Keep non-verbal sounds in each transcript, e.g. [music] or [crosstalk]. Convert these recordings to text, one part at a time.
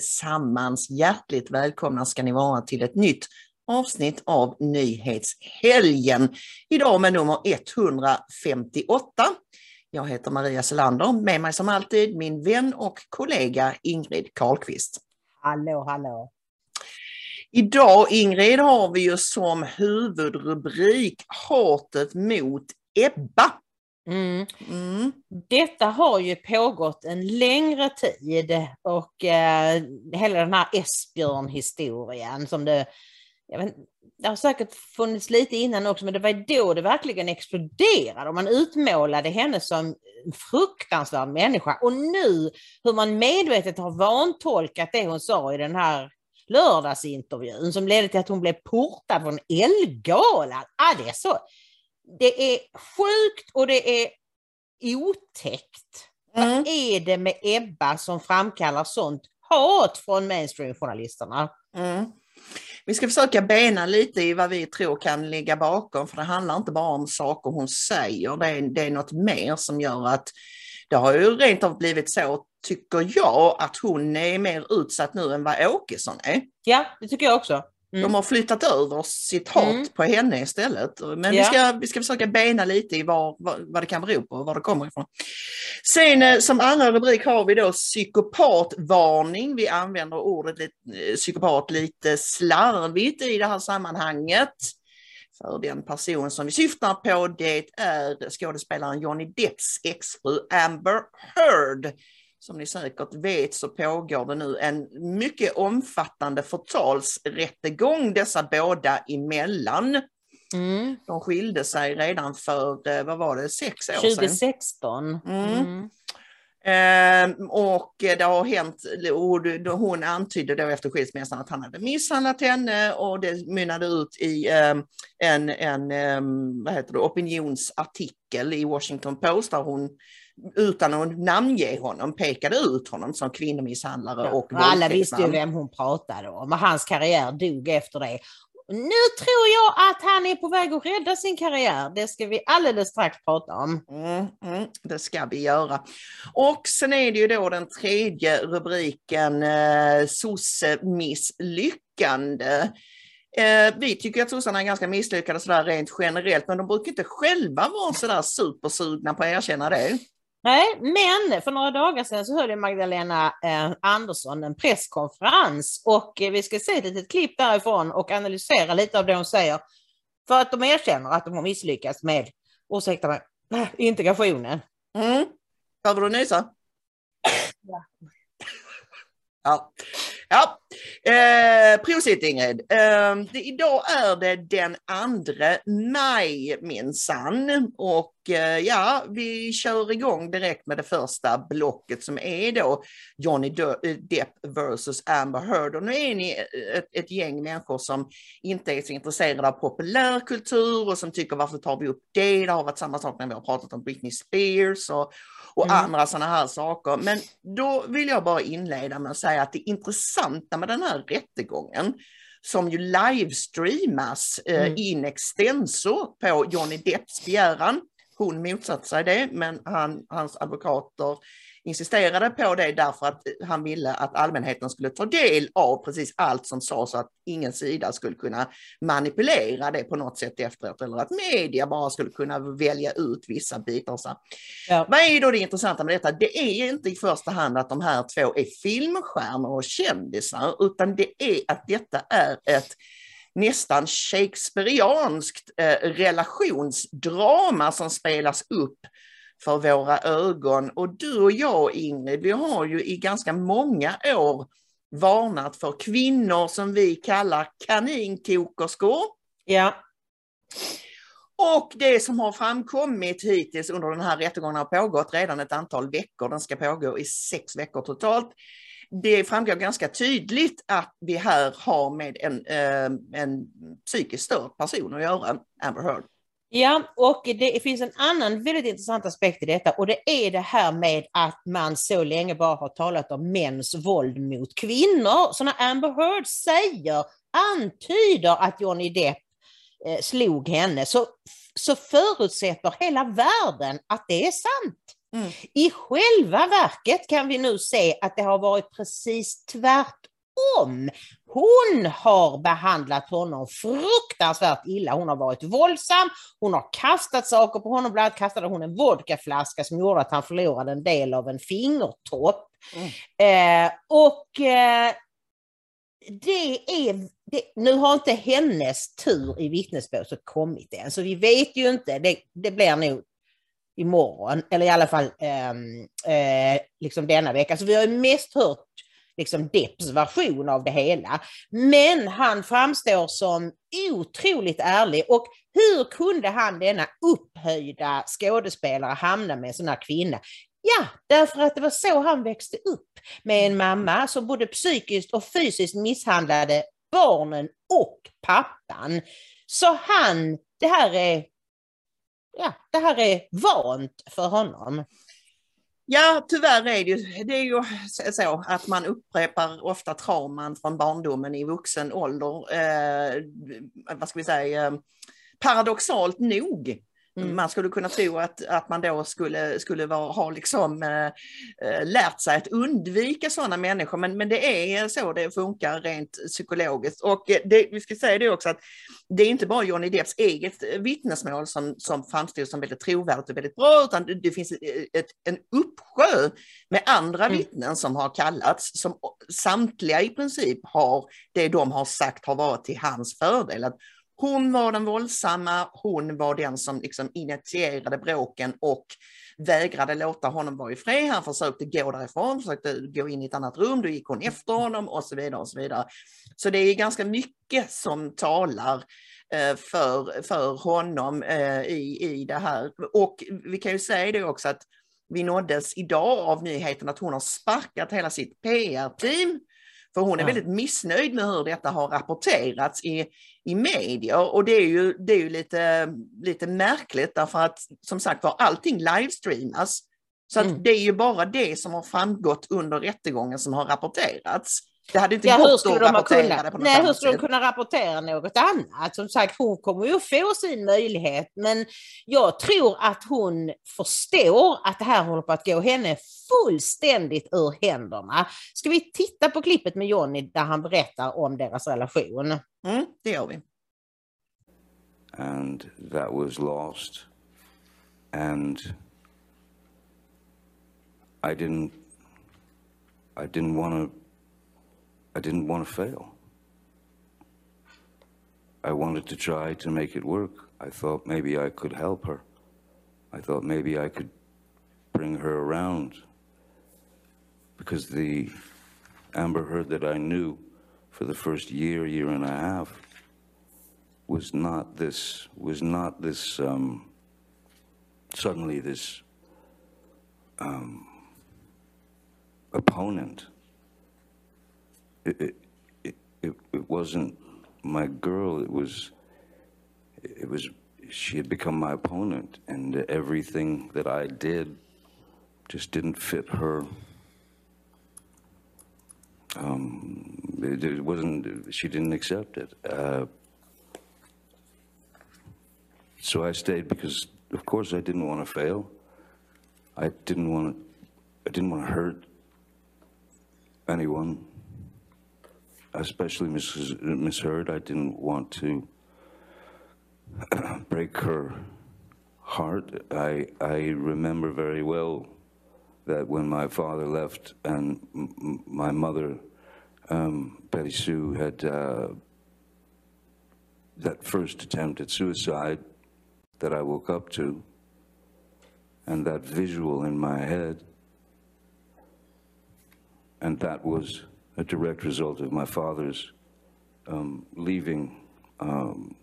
Allesammans! Hjärtligt välkomna ska ni vara till ett nytt avsnitt av Nyhetshelgen. Idag med nummer 158. Jag heter Maria Selander, med mig som alltid min vän och kollega Ingrid Karlqvist. Hallå, hallå! Idag Ingrid har vi ju som huvudrubrik Hatet mot Ebba. Mm. Mm. Detta har ju pågått en längre tid och eh, hela den här Esbjörn-historien som det, jag vet, det har säkert funnits lite innan också, men det var då det verkligen exploderade och man utmålade henne som en fruktansvärd människa. Och nu hur man medvetet har vantolkat det hon sa i den här lördagsintervjun som ledde till att hon blev portad från Ellegalan. Ah, det är så det är sjukt och det är otäckt. Mm. Vad är det med Ebba som framkallar sånt hat från mainstream-journalisterna? Mm. Vi ska försöka bena lite i vad vi tror kan ligga bakom, för det handlar inte bara om saker hon säger, det är, det är något mer som gör att det har ju rent av blivit så, tycker jag, att hon är mer utsatt nu än vad Åkesson är. Ja, det tycker jag också. Mm. De har flyttat över sitt hat mm. på henne istället. Men ja. vi, ska, vi ska försöka bena lite i var, vad, vad det kan bero på och var det kommer ifrån. Sen eh, som andra rubrik har vi då psykopatvarning. Vi använder ordet lite, psykopat lite slarvigt i det här sammanhanget. För den person som vi syftar på det är skådespelaren Johnny Depps exfru Amber Heard som ni säkert vet så pågår det nu en mycket omfattande förtalsrättegång dessa båda emellan. Mm. De skilde sig redan för, eh, vad var det, sex år 2016. sedan. 2016. Mm. Mm. Eh, och det har hänt, och hon antydde då efter skilsmässan att han hade misshandlat henne och det mynnade ut i eh, en, en eh, vad heter det, opinionsartikel i Washington Post där hon utan att namnge honom pekade ut honom som kvinnomisshandlare ja, och Alla visste ju vem hon pratade om och hans karriär dog efter det. Nu tror jag att han är på väg att rädda sin karriär. Det ska vi alldeles strax prata om. Mm, mm, det ska vi göra. Och sen är det ju då den tredje rubriken eh, sosse-misslyckande. Eh, vi tycker att sossarna är ganska misslyckade sådär rent generellt, men de brukar inte själva vara sådär supersugna på att erkänna det. Nej, men för några dagar sedan så höll Magdalena eh, Andersson en presskonferens och eh, vi ska se ett litet klipp därifrån och analysera lite av det hon säger. För att de erkänner att de har misslyckats med, ursäkta mig, integrationen. Mm. Behöver du nysa? Ja. ja. Ja, eh, prosit Ingrid. Eh, det, idag är det den 2 maj minsann och eh, ja, vi kör igång direkt med det första blocket som är då Johnny Depp versus Amber Heard. Och nu är ni ett, ett gäng människor som inte är så intresserade av populärkultur och som tycker varför tar vi upp det? Det har varit samma sak när vi har pratat om Britney Spears och och mm. andra sådana här saker. Men då vill jag bara inleda med att säga att det intressanta med den här rättegången som ju livestreamas eh, mm. in extenso på Johnny Depps begäran. Hon motsatte sig det, men han, hans advokater insisterade på det därför att han ville att allmänheten skulle ta del av precis allt som sades så att ingen sida skulle kunna manipulera det på något sätt efteråt eller att media bara skulle kunna välja ut vissa bitar. Så. Ja. Vad är då det intressanta med detta? Det är inte i första hand att de här två är filmstjärnor och kändisar utan det är att detta är ett nästan shakespearianskt eh, relationsdrama som spelas upp för våra ögon. Och du och jag Ingrid, vi har ju i ganska många år varnat för kvinnor som vi kallar kaninkokerskor. Ja. Och det som har framkommit hittills under den här rättegången har pågått redan ett antal veckor, den ska pågå i sex veckor totalt. Det framgår ganska tydligt att vi här har med en, eh, en psykiskt störd person att göra, Amber Heard. Ja, och det finns en annan väldigt intressant aspekt i detta och det är det här med att man så länge bara har talat om mäns våld mot kvinnor. Så när Amber Heard säger, antyder att Johnny Depp eh, slog henne så, så förutsätter hela världen att det är sant. Mm. I själva verket kan vi nu se att det har varit precis tvärtom. Hon har behandlat honom fruktansvärt illa. Hon har varit våldsam, hon har kastat saker på honom, bland annat kastade hon en vodkaflaska som gjorde att han förlorade en del av en fingertopp. Mm. Eh, och eh, det är, det, nu har inte hennes tur i vittnesbåset kommit än, så vi vet ju inte, det, det blir nog imorgon, eller i alla fall eh, eh, liksom denna vecka. Så vi har ju mest hört liksom Depps version av det hela. Men han framstår som otroligt ärlig och hur kunde han denna upphöjda skådespelare hamna med en sån här kvinna? Ja, därför att det var så han växte upp med en mamma som både psykiskt och fysiskt misshandlade barnen och pappan. Så han, det här är, ja, det här är vant för honom. Ja, tyvärr är det ju, det är ju så att man upprepar ofta trauman från barndomen i vuxen ålder. Eh, vad ska vi säga? Eh, paradoxalt nog Mm. Man skulle kunna tro att, att man då skulle, skulle vara, ha liksom, äh, lärt sig att undvika sådana människor, men, men det är så det funkar rent psykologiskt. Och det, vi ska säga det också att det är inte bara Johnny Depps eget vittnesmål som, som framstår som väldigt trovärdigt och väldigt bra, utan det, det finns ett, en uppsjö med andra mm. vittnen som har kallats, som samtliga i princip har det de har sagt har varit till hans fördel. Att hon var den våldsamma, hon var den som liksom initierade bråken och vägrade låta honom vara i fred. Han försökte gå därifrån, försökte gå in i ett annat rum, då gick hon efter honom och så vidare. och Så vidare. Så det är ganska mycket som talar eh, för, för honom eh, i, i det här. Och vi kan ju säga det också att vi nåddes idag av nyheten att hon har sparkat hela sitt PR-team för hon är ja. väldigt missnöjd med hur detta har rapporterats i, i medier och det är ju, det är ju lite, lite märkligt därför att som sagt var allting livestreamas. Så mm. det är ju bara det som har framgått under rättegången som har rapporterats. Det hade inte ja, gått att rapportera kunna, det på något Nej, hur skulle de kunna rapportera något annat? Som sagt, hon kommer ju få sin möjlighet, men jag tror att hon förstår att det här håller på att gå henne fullständigt ur händerna. Ska vi titta på klippet med Johnny där han berättar om deras relation? Mm, det gör vi. And that was lost. And I didn't I didn't want to I didn't want to fail. I wanted to try to make it work. I thought maybe I could help her. I thought maybe I could bring her around. Because the Amber Heard that I knew for the first year, year and a half, was not this, was not this, um, suddenly this um, opponent it, it, it, wasn't my girl. It was, it was, she had become my opponent, and everything that I did just didn't fit her. Um, it, it, wasn't. She didn't accept it. Uh, so I stayed because, of course, I didn't want to fail. I didn't want to. I didn't want to hurt anyone especially Mrs. Miss Heard, I didn't want to [clears throat] break her heart. I I remember very well that when my father left and my mother, um, Betty Sue, had uh, that first attempt at suicide that I woke up to and that visual in my head. And that was a direct result of my father's um, leaving. Um,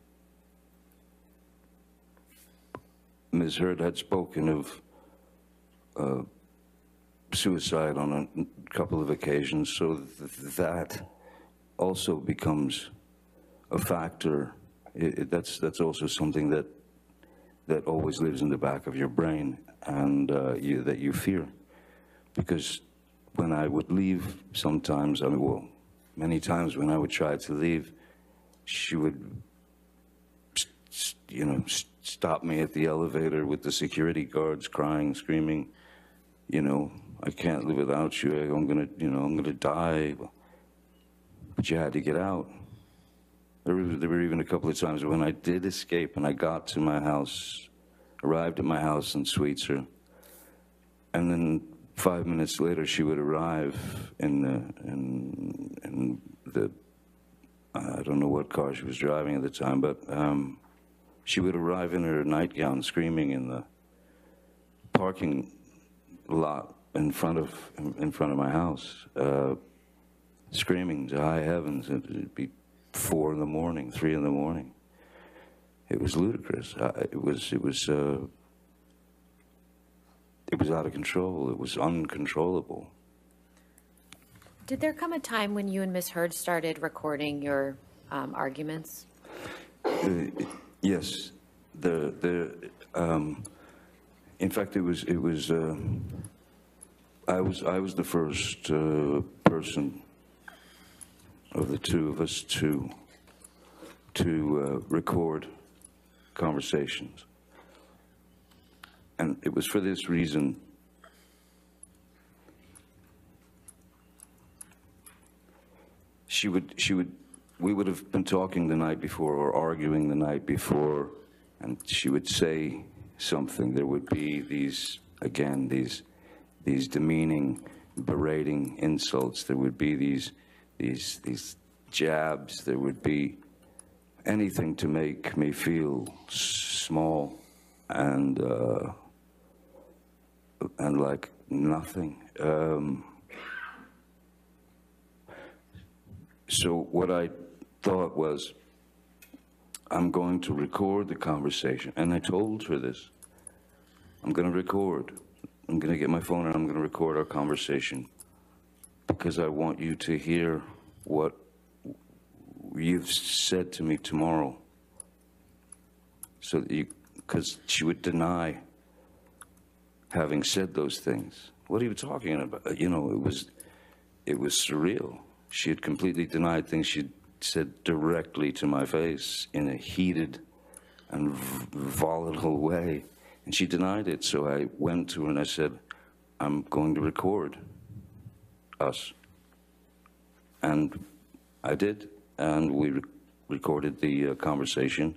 Ms. Heard had spoken of uh, suicide on a couple of occasions, so th- that also becomes a factor. It, it, that's that's also something that that always lives in the back of your brain and uh, you, that you fear, because when I would leave, sometimes I mean, well, many times when I would try to leave, she would, you know, stop me at the elevator with the security guards, crying, screaming, you know, I can't live without you. I'm gonna, you know, I'm gonna die. But you had to get out. There were, there were even a couple of times when I did escape and I got to my house, arrived at my house in Sweetser, and then five minutes later she would arrive in the, in, in the, I don't know what car she was driving at the time, but um, she would arrive in her nightgown screaming in the parking lot in front of, in front of my house, uh, screaming to high heavens. It'd be four in the morning, three in the morning. It was ludicrous. I, it was, it was, uh, it was out of control. It was uncontrollable. Did there come a time when you and Miss Heard started recording your um, arguments? Yes, the the um, in fact it was it was uh, I was I was the first uh, person of the two of us to to uh, record conversations, and it was for this reason. She would she would we would have been talking the night before or arguing the night before, and she would say something. There would be these, again, these, these demeaning, berating insults. There would be these, these, these jabs. There would be anything to make me feel small and, uh, and like nothing. Um, so what I thought was, I'm going to record the conversation, and I told her this. I'm going to record. I'm going to get my phone and I'm going to record our conversation because I want you to hear what you've said to me tomorrow. So that you, because she would deny having said those things. What are you talking about? You know, it was, it was surreal. She had completely denied things she'd said directly to my face in a heated and volatile way. And she denied it. So I went to her and I said, I'm going to record us. And I did. And we re- recorded the uh, conversation.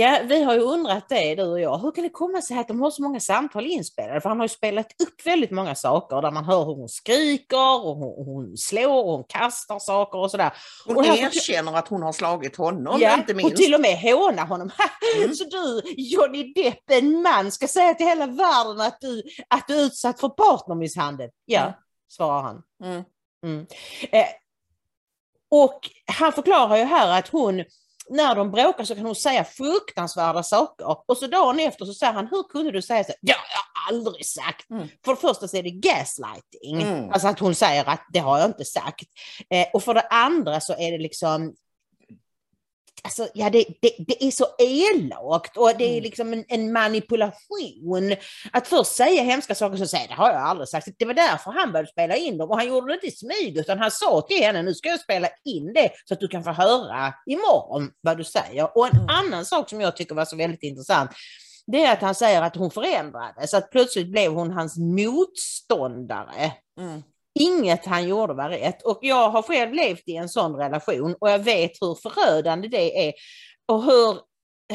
Ja, vi har ju undrat det du och jag. Hur kan det komma sig att de har så många samtal inspelade? För han har ju spelat upp väldigt många saker där man hör hur hon skriker och hon, hon slår och hon kastar saker och sådär. Hon Och erkänner att hon har slagit honom, Ja, inte och minst. till och med håna honom. Mm. Så du, Johnny Depp, en man, ska säga till hela världen att du, att du är utsatt för partnermisshandel? Ja, Mm. svarar han. Mm. Mm. Eh, och han förklarar ju här att hon, när de bråkar så kan hon säga fruktansvärda saker. Och så dagen efter så säger han, hur kunde du säga så? Ja, jag har aldrig sagt. Mm. För det första så är det gaslighting. Mm. Alltså att hon säger att det har jag inte sagt. Eh, och för det andra så är det liksom Alltså, ja, det, det, det är så elakt och det är Mm. liksom en, en manipulation. Att först säga hemska saker och så säga det har jag aldrig sagt. Det var därför han började spela in dem och han gjorde det inte i smyg utan han sa till henne nu ska jag spela in det så att du kan få höra imorgon vad du säger. Och en Mm. annan sak som jag tycker var så väldigt intressant det är att han säger att hon förändrades, att plötsligt blev hon hans motståndare. Mm. Inget han gjorde var rätt. Och jag har själv levt i en sån relation och jag vet hur förödande det är. Och hur,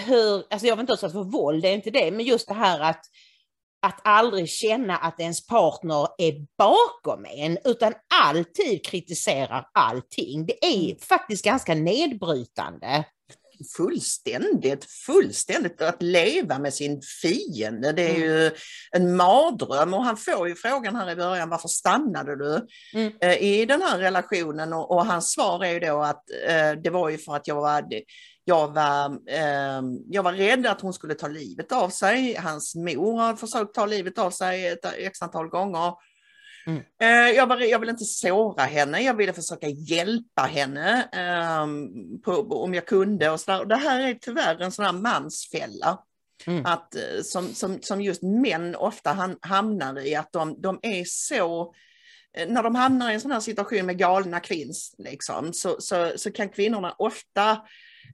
hur alltså jag var inte utsatt för våld, det är inte det, men just det här att att aldrig känna att ens partner är bakom en, utan alltid kritiserar allting. Det är Mm. faktiskt ganska nedbrytande. Fullständigt, fullständigt att leva med sin fiende. Det är Mm. ju en mardröm och han får ju frågan här i början, varför stannade du Mm. eh, i den här relationen? Och, och hans svar är ju då att eh, det var ju för att jag var jag var, eh, jag var rädd att hon skulle ta livet av sig. Hans mor har försökt ta livet av sig ett x antal gånger. Mm. Eh, jag, var, jag ville inte såra henne, jag ville försöka hjälpa henne eh, på, om jag kunde. Och så. Det här är tyvärr en sån här mansfälla. Mm. Att, eh, som, som, som just män ofta hamnar i, att de, de är så eh, när de hamnar i en sån här situation med galna kvinns, liksom, så, så, så kan kvinnorna ofta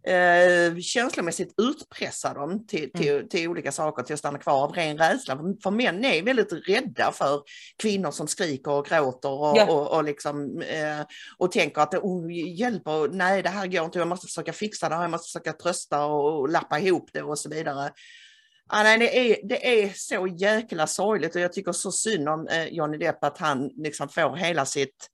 eh, känslomässigt utpressa dem till, till, till olika saker, till att stanna kvar av ren rädsla. För, män är väldigt rädda för kvinnor som skriker och gråter och, Ja. och, och, liksom, eh, och tänker att oh, hjälp, och, nej det här går inte, jag måste försöka fixa det här, jag måste försöka trösta och, och lappa ihop det och så vidare. Ah, nej, det, är, det är så jäkla sorgligt och jag tycker så synd om eh, Johnny Depp att han liksom får hela sitt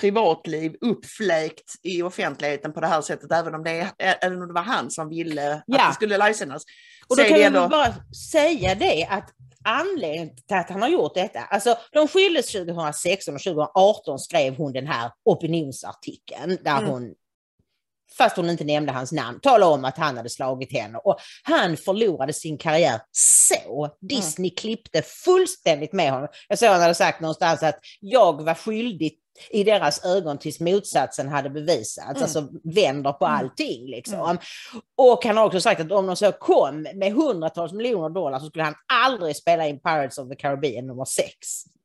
privatliv uppfläkt i offentligheten på det här sättet, även om det, även om det var han som ville att Ja. det skulle licennas. Och då kan vi ändå- bara säga det att anledningen till att han har gjort detta, alltså de skildes 2016 och 2018 skrev hon den här opinionsartikeln där Mm. hon fast hon inte nämnde hans namn, talade om att han hade slagit henne. Och han förlorade sin karriär så. Disney klippte fullständigt med honom. Jag såg han hade sagt någonstans att jag var skyldig i deras ögon tills motsatsen hade bevisats. Mm. Alltså vänder på Mm. allting liksom. Och han har också sagt att om de så kom med hundratals miljoner dollar så skulle han aldrig spela in Pirates of the Caribbean nummer 6.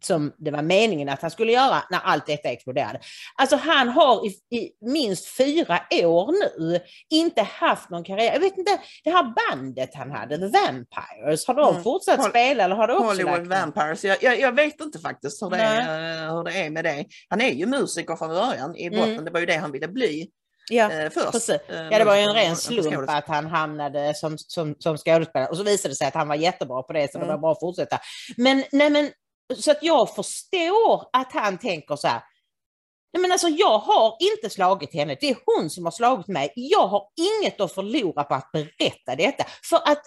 Som det var meningen att han skulle göra när allt detta exploderade. Alltså han har i, i minst fyra år nu inte haft någon karriär. Jag vet inte, det här bandet han hade, The Vampires, har de Mm. fortsatt Hol- spela eller har det också Hollywood lagt? Vampires. Jag, jag, jag vet inte faktiskt hur det, är, hur det är med det. Han är ju musiker från början i botten, Mm. det var ju det han ville bli Ja. eh, först. Precis. Eh, Ja, det var ju en ren slump att han hamnade som, som, som skådespelare och så visade det sig att han var jättebra på det så det Mm. var bra att fortsätta. Men, nej, men så att jag förstår att han tänker så här. Nej, men alltså, jag har inte slagit henne, det är hon som har slagit mig. Jag har inget att förlora på att berätta detta. För att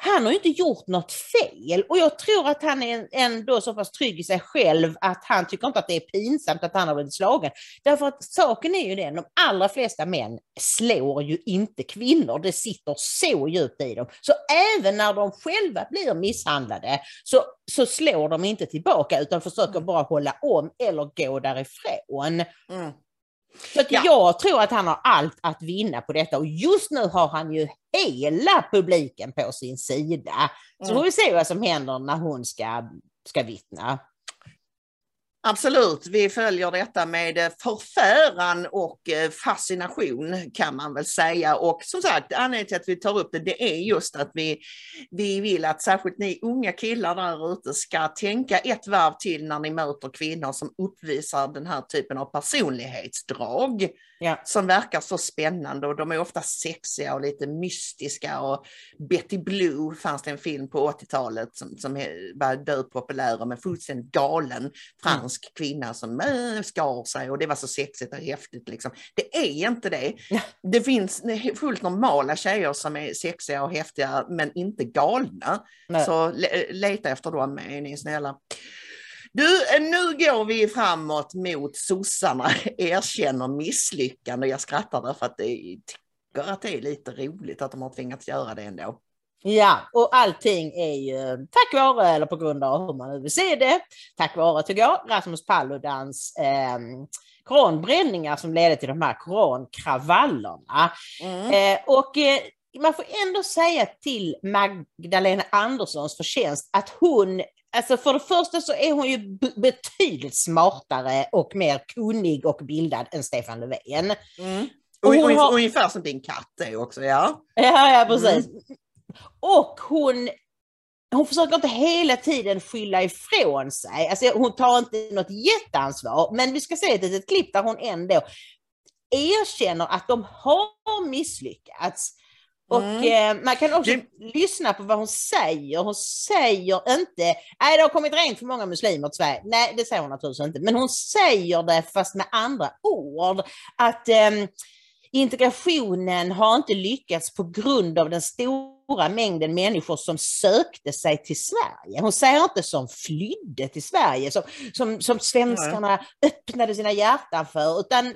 han har ju inte gjort något fel och jag tror att han är ändå så pass trygg i sig själv att han tycker inte att det är pinsamt att han har blivit slagen. Därför att saken är ju den, de allra flesta män slår ju inte kvinnor, det sitter så djupt i dem. Så även när de själva blir misshandlade så, så slår de inte tillbaka utan försöker bara hålla om eller gå därifrån. Mm. Så Ja. jag tror att han har allt att vinna på detta och just nu har han ju hela publiken på sin sida. Så Mm. får vi se vad som händer när hon ska, ska vittna. Absolut, vi följer detta med eh, förfäran och eh, fascination kan man väl säga. Och som sagt, anledningen till att vi tar upp det, det är just att vi, vi vill att särskilt ni unga killar där ute ska tänka ett varv till när ni möter kvinnor som uppvisar den här typen av personlighetsdrag Ja. som verkar så spännande och de är ofta sexiga och lite mystiska och Betty Blue fanns det en film på 80-talet som, som var dödpopulär om en fullständigt galen fransk kvinna som äh, skar sig och det var så sexigt och häftigt liksom. Det är inte det. Ja. Det finns fullt normala tjejer som är sexiga och häftiga men inte galna. Nej. Så le- leta efter dem är ni snälla. Du, eh, nu går vi framåt mot sossarna [laughs] erkänner misslyckande. Jag skrattar därför att jag tycker att det är lite roligt att de har tvingats göra det ändå. Ja, och allting är ju tack vare, eller på grund av hur man nu vill se det, tack vare, tycker jag, Rasmus Paludans eh, koranbränningar som ledde till de här korankravallerna. Mm. Eh, och eh, man får ändå säga till Magdalena Anderssons förtjänst att hon, alltså för det första så är hon ju betydligt smartare och mer kunnig och bildad än Stefan Löfven. Mm. Och Och, hon och, har- Ungefär som din katt är också, ja. Ja, ja precis. Och hon, hon försöker inte hela tiden skylla ifrån sig. Alltså, hon tar inte något jätteansvar, men vi ska se ett litet klipp där hon ändå erkänner att de har misslyckats. Och Mm. eh, man kan också Det- lyssna på vad hon säger. Hon säger inte, nej det har kommit rent för många muslimer till Sverige. Nej, det säger hon naturligtvis inte. Men hon säger det fast med andra ord. Att ehm, integrationen har inte lyckats på grund av den stora mängden människor som sökte sig till Sverige. Hon säger inte som flydde till Sverige, som, som, som svenskarna öppnade sina hjärtan för, utan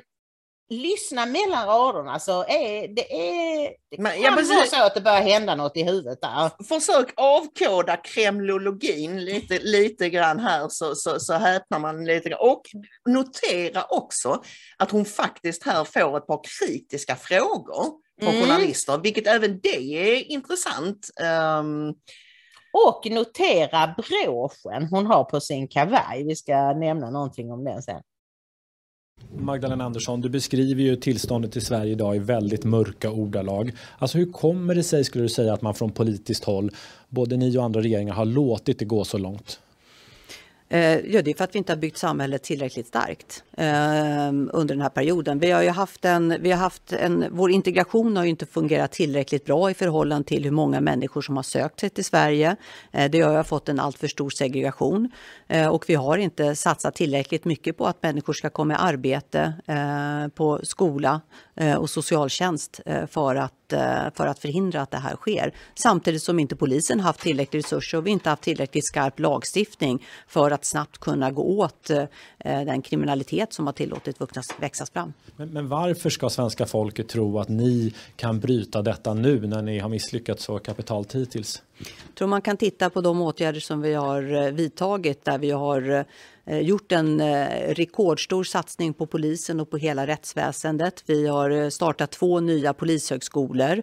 lyssna mellan raderna så är det, är, det Men, kan ja, vara så att det börjar hända något i huvudet där. Försök avkoda kremlologin lite, lite grann här så, så, så häpnar man lite grann. Och notera också att hon faktiskt här får ett par kritiska frågor från Mm. journalister, vilket även det är intressant. Ehm, Och notera broschen hon har på sin kavaj. Vi ska nämna någonting om den sen. Magdalena Andersson, du beskriver ju tillståndet i Sverige idag i väldigt mörka ordalag. Alltså hur kommer det sig, skulle du säga, att man från politiskt håll, både ni och andra regeringar, har låtit det gå så långt? Eh, ja, det är för att vi inte har byggt samhället tillräckligt starkt eh, under den här perioden. Vi har ju haft en, vi har haft en, vår integration har ju inte fungerat tillräckligt bra i förhållande till hur många människor som har sökt sig till Sverige. Eh, det har ju fått en alltför stor segregation eh, och vi har inte satsat tillräckligt mycket på att människor ska komma i arbete eh, på skola eh, och socialtjänst eh, för att, för att förhindra att det här sker. Samtidigt som inte polisen haft tillräckligt resurser och vi inte haft tillräckligt skarp lagstiftning för att snabbt kunna gå åt eh, den kriminalitet som har tillåtit växa fram. Men, men varför ska svenska folket tro att ni kan bryta detta nu när ni har misslyckats så kapitalt hittills? Jag tror man kan titta på de åtgärder som vi har eh, vidtagit där vi har eh, Eh, gjort en eh, rekordstor satsning på polisen och på hela rättsväsendet. Vi har eh, startat två nya polishögskolor.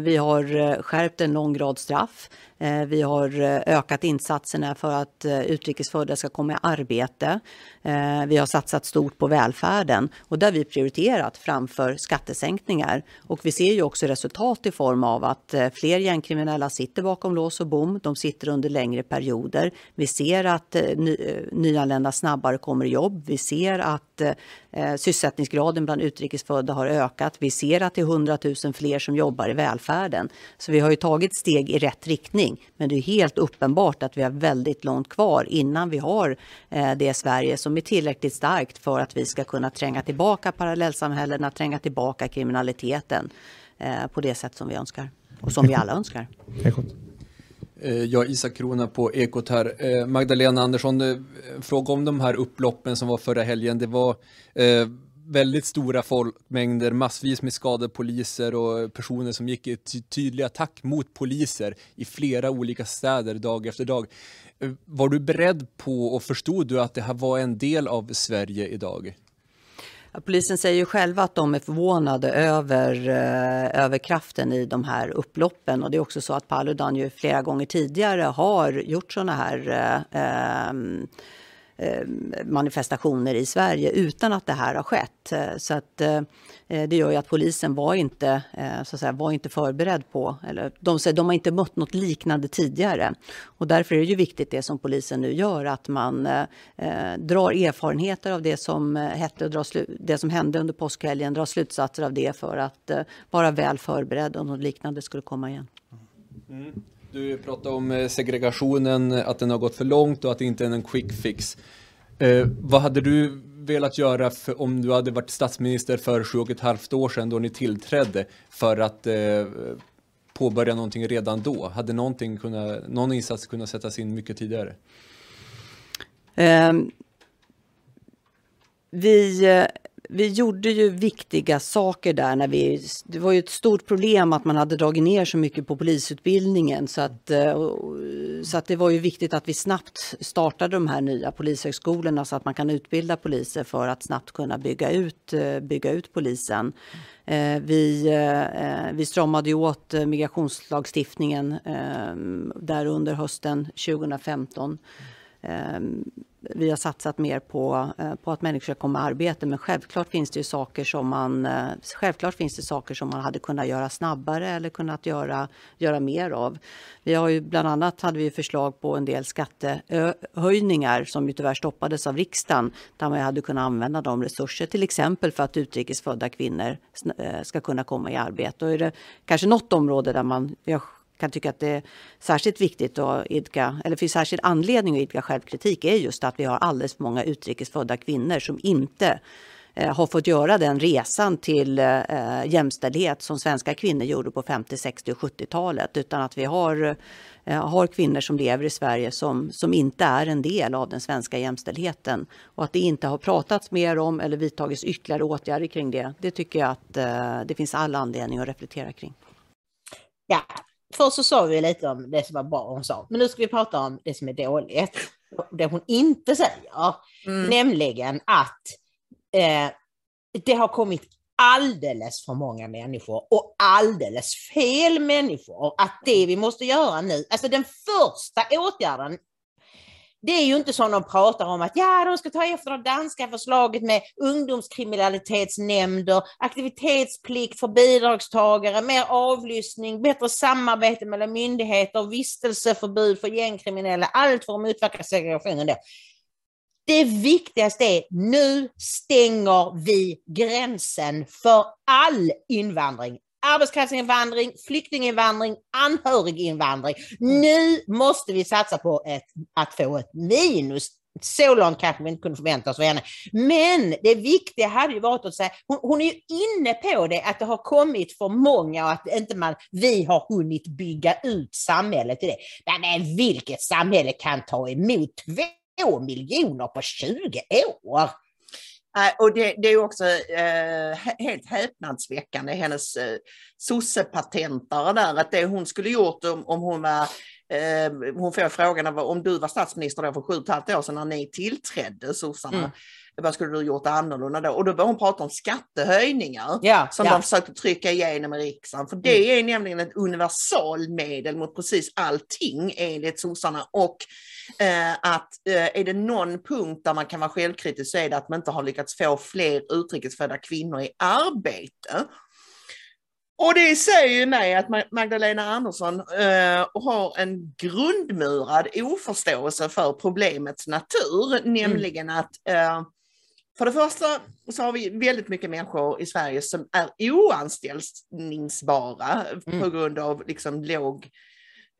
Vi har skärpt en lång rad straff. Eh, vi har eh, ökat insatserna för att eh, utrikesfödda ska komma i arbete. Vi har satsat stort på välfärden och där har vi prioriterat framför skattesänkningar. Och vi ser ju också resultat i form av att fler gängkriminella sitter bakom lås och bom. De sitter under längre perioder. Vi ser att nyanlända snabbare kommer i jobb. Vi ser att sysselsättningsgraden bland utrikesfödda har ökat. Vi ser att det är 100 000 fler som jobbar i välfärden. Så vi har ju tagit steg i rätt riktning. Men det är helt uppenbart att vi har väldigt långt kvar innan vi har eh, det Sverige som är tillräckligt starkt för att vi ska kunna tränga tillbaka parallellsamhällena, tränga tillbaka kriminaliteten eh, på det sätt som vi önskar och som vi alla önskar. Eh, Jag Isak Krona på Ekot här. Magdalena Andersson, fråga om de här upploppen som var förra helgen. Det var eh, väldigt stora folkmängder, massvis med skadade poliser och personer som gick i tydlig attack mot poliser i flera olika städer dag efter dag. Eh, var du beredd på och förstod du att det här var en del av Sverige idag? Polisen säger ju själva att de är förvånade över, eh, över kraften i de här upploppen. Och det är också så att Paludan ju flera gånger tidigare har gjort sådana här eh, ehm, Eh, manifestationer i Sverige utan att det här har skett. Eh, så att, eh, det gör ju att polisen var inte, så att säga, var inte förberedd på, eller de de har inte mött något liknande tidigare. Och därför är det ju viktigt det som polisen nu gör, att man eh, drar erfarenheter av det som, hette och drar slu- det som hände under påskhelgen, drar slutsatser av det för att eh, vara väl förberedd om något liknande skulle komma igen. Mm. Du pratade om eh, segregationen, att den har gått för långt och att det inte är en quick fix. Eh, vad hade du velat göra för, om du hade varit statsminister för sju och ett halvt år sedan då ni tillträdde för att eh, påbörja någonting redan då? Hade någonting kunnat, någon insats kunnat sättas in mycket tidigare? Eh, vi, eh, vi gjorde ju viktiga saker där. När vi, det var ju ett stort problem att man hade dragit ner så mycket på polisutbildningen. Så att, eh, så att det var ju viktigt att vi snabbt startade de här nya polishögskolorna så att man kan utbilda poliser för att snabbt kunna bygga ut, eh, bygga ut polisen. Eh, vi, vi stramade ju åt migrationslagstiftningen där under hösten 2015 vi har satsat mer på, eh, på att människor ska komma i arbete. Men självklart finns det ju saker som man, eh, självklart finns det saker som man hade kunnat göra snabbare eller kunnat göra, göra mer av. Vi har ju bland annat hade vi förslag på en del skattehöjningar som ju tyvärr stoppades av riksdagen där man hade kunnat använda de resurser till exempel för att utrikesfödda kvinnor eh, ska kunna komma i arbete. Och är det kanske något område där man kan tycka att det är särskilt viktigt att idka, eller finns särskild anledning att idka självkritik är just att vi har alldeles för många utrikesfödda kvinnor som inte eh, har fått göra den resan till eh, jämställdhet som svenska kvinnor gjorde på 50, 60 och 70-talet. Utan att vi har, eh, har kvinnor som lever i Sverige som, som inte är en del av den svenska jämställdheten. Och att det inte har pratats mer om eller vidtagits ytterligare åtgärder kring det. Det tycker jag att eh, det finns all anledning att reflektera kring. Ja, först så sa vi lite om det som var bra hon sa, men nu ska vi prata om det som är dåligt. Det hon inte säger, mm. nämligen att eh, det har kommit alldeles för många människor och alldeles fel människor. Att det vi måste göra nu, alltså den första åtgärden det är ju inte som de pratar om att ja, de ska ta efter det danska förslaget med ungdomskriminalitetsnämnder, aktivitetsplikt för bidragstagare, mer avlyssning, bättre samarbete mellan myndigheter, vistelseförbud för gängkriminella, allt för att motverka segregationen. Då. Det viktigaste är nu stänger vi gränsen för all invandring, arbetskraftsinvandring, flyktinginvandring, anhöriginvandring. Nu måste vi satsa på ett, att få ett minus. Så långt kanske vi inte kunde förvänta oss för henne. Men det viktiga hade ju varit att säga, hon, hon, är ju inne på det, att det har kommit för många och att inte man, vi har hunnit bygga ut samhället till det. Men vilket samhälle kan ta emot två miljoner på 20 år? Och det, det, är också eh, helt häpnadsväckande, hennes eh, sossepatentare där, att det hon skulle gjort om, om hon var eh, hon får frågan om du var statsminister då för sju och ett halvt år sedan när ni tillträdde sossarna. Mm. Vad skulle du gjort annorlunda då? Och då började hon prata om skattehöjningar ja, som ja. de försökte trycka igenom i riksdagen. För det mm. är nämligen ett universalmedel mot precis allting enligt sossarna. Och eh, att eh, är det någon punkt där man kan vara självkritisk så är det att man inte har lyckats få fler utrikesfödda kvinnor i arbete. Och det säger ju mig att Magdalena Andersson eh, har en grundmurad oförståelse för problemets natur, mm. nämligen att eh, för det första så har vi väldigt mycket människor i Sverige som är oanställningsbara mm. på grund av liksom låg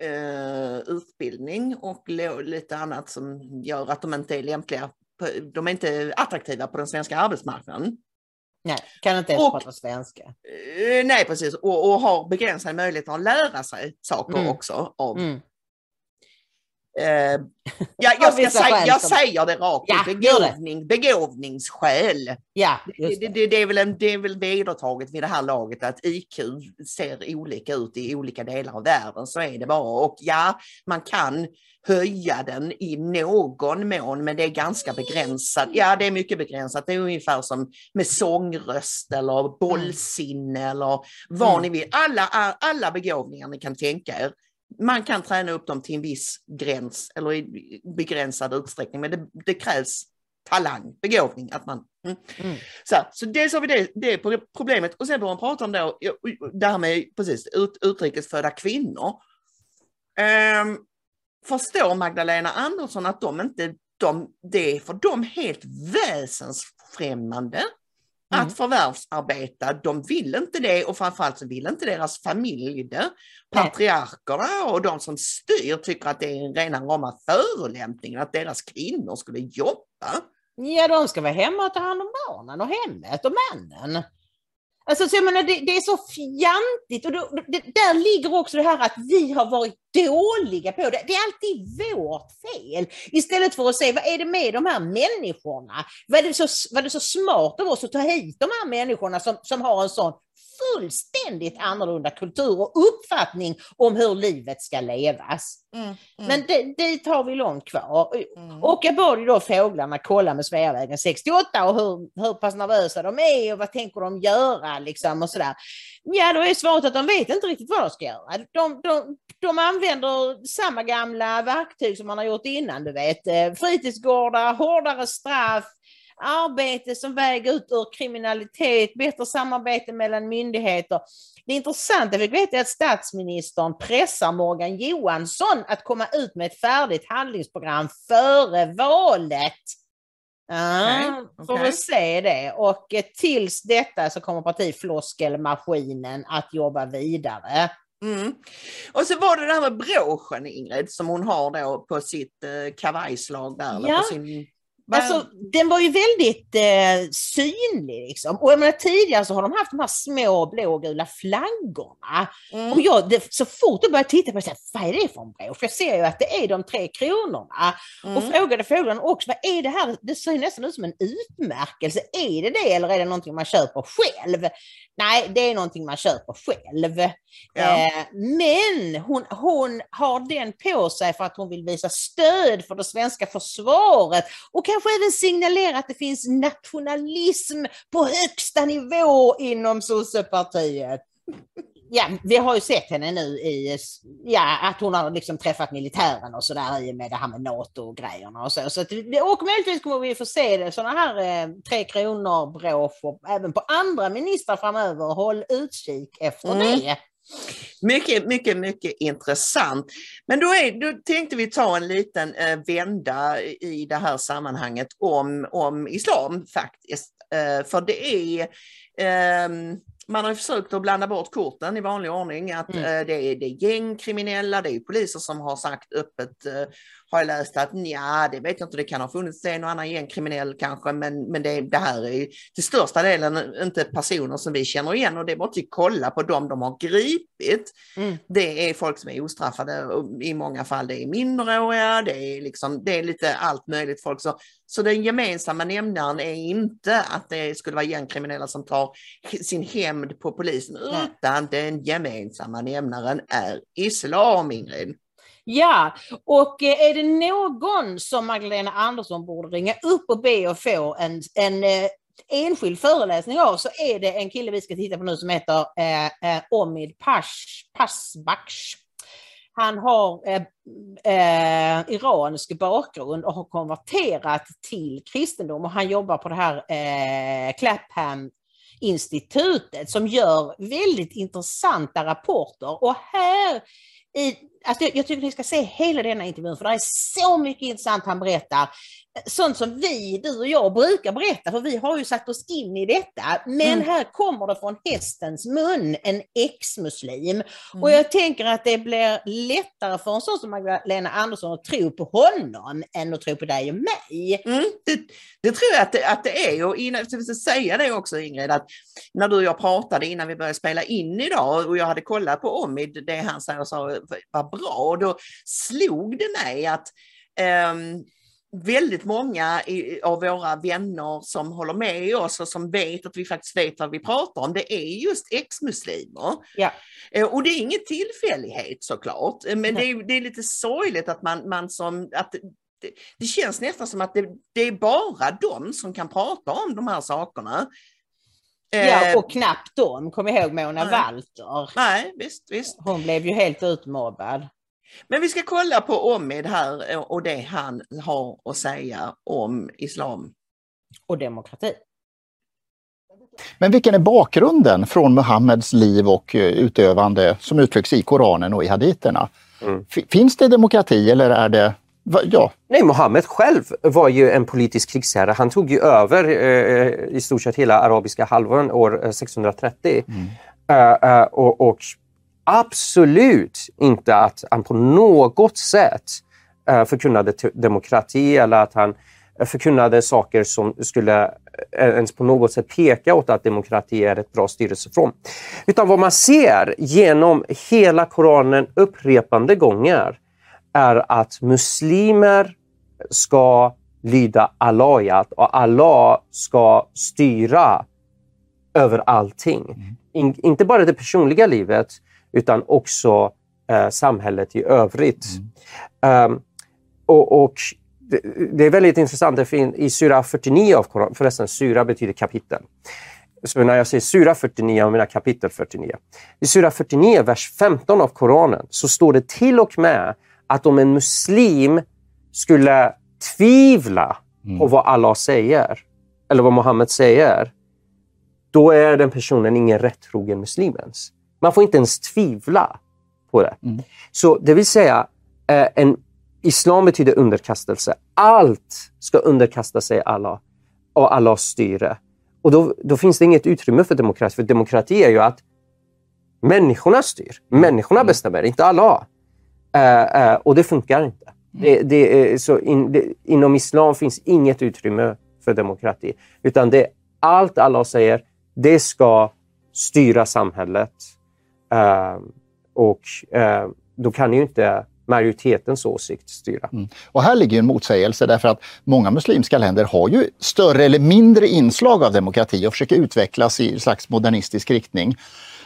eh, utbildning och lite annat som gör att de inte är lämpliga, på, de är inte attraktiva på den svenska arbetsmarknaden. Nej, kan inte ens och, prata svenska. Eh, nej, precis, och, och har begränsade möjligheter att lära sig saker mm. också av mm. Eh, ja, [laughs] jag, ska säga, jag säger det rakt ja, begåvning, begåvningsskäl. Ja, det. Det, det, det, är väl en, det är väl vedertaget vid det här laget att IQ ser olika ut i olika delar av världen, så är det bara. Och ja, man kan höja den i någon mån, men det är ganska begränsat. Ja, det är mycket begränsat. Det är ungefär som med sångröst eller bollsinne eller vad mm. ni vill. Alla, alla begåvningar ni kan tänka er man kan träna upp dem till en viss gräns eller i begränsad utsträckning, men det, det krävs talang, begåvning. Att man, mm. Mm. Så, så dels har vi det, det problemet och sen börjar man prata om då, det här med precis, ut, utrikesfödda kvinnor. Um, förstår Magdalena Andersson att de inte, de, det är för dem helt väsensfrämmande Mm. Att förvärvsarbeta, de vill inte det och framförallt så vill inte deras familj det. Patriarkerna och de som styr tycker att det är en rena rama förolämpning att deras kvinnor skulle jobba. Ja, de ska vara hemma och ta hand om barnen och hemmet och männen. Alltså, så jag menar, det, det är så fjantigt och då, det, där ligger också det här att vi har varit dåliga på det. Det är alltid vårt fel. Istället för att se vad är det med de här människorna? Var det så, var det så smart av oss att ta hit de här människorna som, som har en sån fullständigt annorlunda kultur och uppfattning om hur livet ska levas. Mm, mm. Men det, dit har vi långt kvar. Mm. Och jag bad ju då fåglarna kolla med Sveavägen 68 och hur, hur pass nervösa de är och vad tänker de göra liksom och sådär. Ja, då är svaret att de vet inte riktigt vad de ska göra. De, de, de använder samma gamla verktyg som man har gjort innan, du vet. Eh, Fritidsgårdar, hårdare straff, arbete som väger ut ur kriminalitet, bättre samarbete mellan myndigheter. Det intressanta fick veta att statsministern pressar Morgan Johansson att komma ut med ett färdigt handlingsprogram före valet. Ja, Okej, får okej. vi se det. Och eh, tills detta så kommer partifloskelmaskinen att jobba vidare. Mm. Och så var det det här med broschen Ingrid som hon har då på sitt eh, kavajslag där. Eller Ja. på sin... Vad- Alltså, den var ju väldigt eh, synlig. Liksom. Och jag menar, tidigare så har de haft de här små blågula flaggorna. Mm. Och jag, det, så fort jag började titta på det, så här, vad är det för en brosch? Jag ser ju att det är de tre kronorna. Och Mm. frågade fåglarna också, vad är det här? Det ser nästan ut som en utmärkelse. Är det det eller är det någonting man köper själv? Nej, det är någonting man köper själv. Ja. Eh, men hon, hon har den på sig för att hon vill visa stöd för det svenska försvaret och kanske även signalera att det finns nationalism på högsta nivå inom sossepartiet. [laughs] Ja, vi har ju sett henne nu i, ja, att hon har liksom träffat militären och sådär i och med det här med NATO och grejerna och så. så att, och möjligtvis kommer vi få se det, sådana här eh, tre kronor broscher även på andra ministrar framöver. Håll utkik efter Mm. det. Mycket, mycket, mycket intressant. Men då, är, då tänkte vi ta en liten eh, vända i det här sammanhanget om, om islam faktiskt. Eh, för det är, ehm, man har försökt att blanda bort korten i vanlig ordning. Att Mm. eh, det, är, det är gängkriminella, det är poliser som har sagt öppet, eh, jag läst att ja, det vet jag inte, det kan ha funnits en och annan gängkriminell kanske, men, men det, det här är till största delen inte personer som vi känner igen och det är bara att kolla på dem de har gripit. Mm. Det är folk som är ostraffade och i många fall det är minderåriga, det är, liksom, det är lite allt möjligt folk. Så, så den gemensamma nämnaren är inte att det skulle vara gängkriminella som tar sin hämnd på polisen, Nej. utan den gemensamma nämnaren är islam, Ingrid. Ja, och eh, är det någon som Magdalena Andersson borde ringa upp och be att få en, en eh, enskild föreläsning av så är det en kille vi ska titta på nu som heter eh, eh, Omid Pash, Han har eh, eh, iransk bakgrund och har konverterat till kristendom och han jobbar på det här eh, Clapham institutet som gör väldigt intressanta rapporter. Och här i, alltså jag, tycker ni ska se hela denna intervjun för det är så mycket intressant han berättar. Sånt som vi, du och jag, brukar berätta för vi har ju satt oss in i detta. Men Mm. här kommer det från hästens mun, en ex-muslim. Mm. Och jag tänker att det blir lättare för en sån som Magdalena Andersson att tro på honom än att tro på dig och mig. Mm, det, det tror jag att det, att det är och innan, jag ska säga det också Ingrid, att när du och jag pratade innan vi började spela in idag och jag hade kollat på Omid, det han säger och sa var bra och då slog det mig att ehm, väldigt många av våra vänner som håller med oss och som vet att vi faktiskt vet vad vi pratar om, det är just ex-muslimer. Ja. Eh, Och det är ingen tillfällighet såklart, Eh, men det är, det är lite sorgligt att man, man som, att det, det känns nästan som att det, det är bara de som kan prata om de här sakerna. Eh, Ja, och knappt dem. Kom ihåg Mona Nej. Walter. Nej, visst, visst. Hon blev ju helt utmobbad. Men vi ska kolla på Omid här eh, och det han har att säga om islam. Och demokrati. Men vilken är bakgrunden från Muhammeds liv och eh, utövande som uttrycks i Koranen och i haditerna? Mm. Finns det demokrati eller är det... va- Ja, Nej, Mohammed själv var ju en politisk krigsherre. Han tog ju över eh, i stort sett hela arabiska halvön år eh, 630. Eh, eh, och, och absolut inte att han på något sätt eh, förkunnade demokrati eller att han eh, förkunnade saker som skulle eh, ens på något sätt peka åt att demokrati är ett bra styrelseform. Utan vad man ser genom hela Koranen upprepande gånger är att muslimer ska lyda Allahjat och Allah ska styra över allting. in, inte bara det personliga livet utan också eh, samhället i övrigt. Um, och, och det, det är väldigt intressant, det finns i sura 49 av Koranen, förresten sura betyder kapitel. Så när jag säger sura 49, jag menar kapitel 49. I sura 49, vers 15 av Koranen, så står det till och med att om en muslim skulle tvivla på vad Allah säger, eller vad Muhammed säger, då är den personen ingen rättrogen muslim ens. Man får inte ens tvivla på det. Så det vill säga, eh, en, islam betyder underkastelse. Allt ska underkasta sig Allah och Allahs styre. Och då, då finns det inget utrymme för demokrati. För demokrati är ju att människorna styr. Människorna bestämmer, inte Allah. Eh, eh, och det funkar inte. Det, det är, så in, det, inom islam finns inget utrymme för demokrati. Utan det, allt Allah säger, det ska styra samhället. Eh, och eh, då kan ju inte majoritetens åsikt styra. Och här ligger en motsägelse därför att många muslimska länder har ju större eller mindre inslag av demokrati och försöker utvecklas i en slags modernistisk riktning.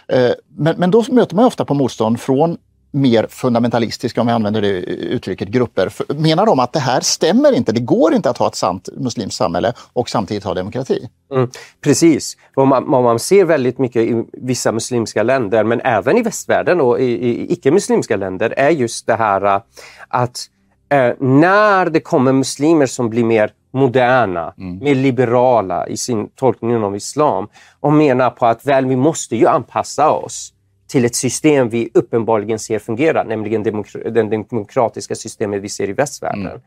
Eh, Men, men då möter man ofta på motstånd från mer fundamentalistiska, om vi använder det uttrycket, grupper. För- Menar de att det här stämmer inte? Det går inte att ha ett sant muslimskt samhälle och samtidigt ha demokrati? Mm, precis. Vad man, vad man ser väldigt mycket i vissa muslimska länder, men även i västvärlden och i, i icke-muslimska länder, är just det här äh, att eh, när det kommer muslimer som blir mer moderna, mer liberala i sin tolkning av islam och menar på att väl, vi måste ju anpassa oss till ett system vi uppenbarligen ser fungera, nämligen demokra- den demokratiska systemet vi ser i västvärlden.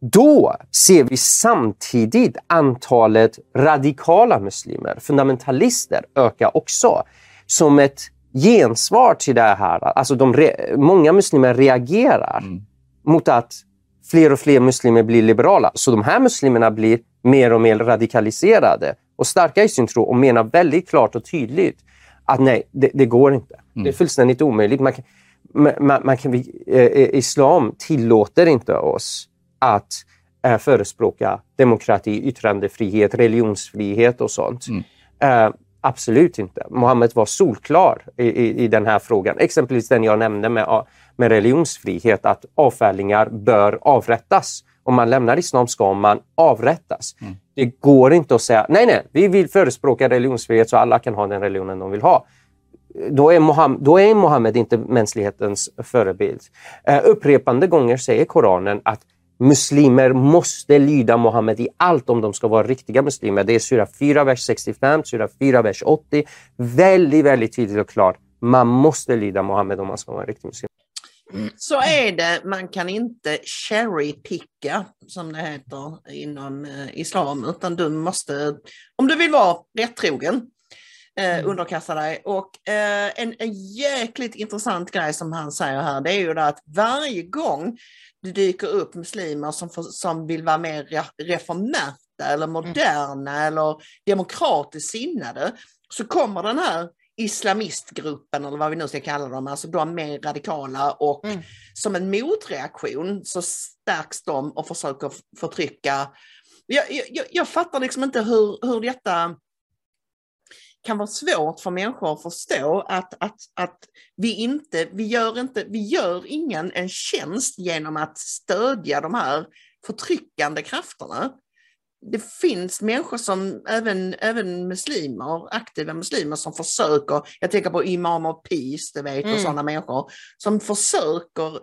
Då ser vi samtidigt antalet radikala muslimer, fundamentalister, öka också. Som ett gensvar till det här. Alltså de många muslimer reagerar mot att fler och fler muslimer blir liberala. Så de här muslimerna blir mer och mer radikaliserade och starka i sin tro och menar väldigt klart och tydligt att nej, det, det går inte. Det är fullständigt omöjligt. Man kan, man, man kan, vi, eh, islam tillåter inte oss att eh, förespråka demokrati, yttrandefrihet, religionsfrihet och sånt. Eh, absolut inte. Mohammed var solklar i, i, i den här frågan. Exempelvis den jag nämnde med, med religionsfrihet, att avfällingar bör avrättas. Om man lämnar islam ska man avrättas. Det går inte att säga nej, nej, vi vill förespråka religionsfrihet så alla kan ha den religionen de vill ha då är, Mohammed, då är Mohammed inte mänsklighetens förebild. Eh, upprepande gånger säger Koranen att muslimer måste lyda Mohammed i allt om de ska vara riktiga muslimer. Det är sura 4, vers 65, sura 4, vers 80. Väldigt, väldigt tydligt och klart. Man måste lyda Mohammed om man ska vara en riktig muslim. Så är det, man kan inte cherry-picka som det heter inom eh, islam, utan du måste, om du vill vara rättrogen, eh, underkasta dig. Och eh, en, en jäkligt intressant grej som han säger här, det är ju det att varje gång det dyker upp muslimer som, för, som vill vara mer re- reformerta eller moderna eller demokratiskt sinnade, så kommer den här islamistgruppen eller vad vi nu ska kalla dem, alltså de mer radikala och som en motreaktion så stärks de och försöker förtrycka. Jag, jag, jag fattar liksom inte hur, hur detta kan vara svårt för människor att förstå att, att, att vi inte, vi gör inte, vi gör ingen en tjänst genom att stödja de här förtryckande krafterna. Det finns människor som, även, även muslimer, aktiva muslimer som försöker, jag tänker på Imam of Peace, det vet, och Mm. sådana människor, som försöker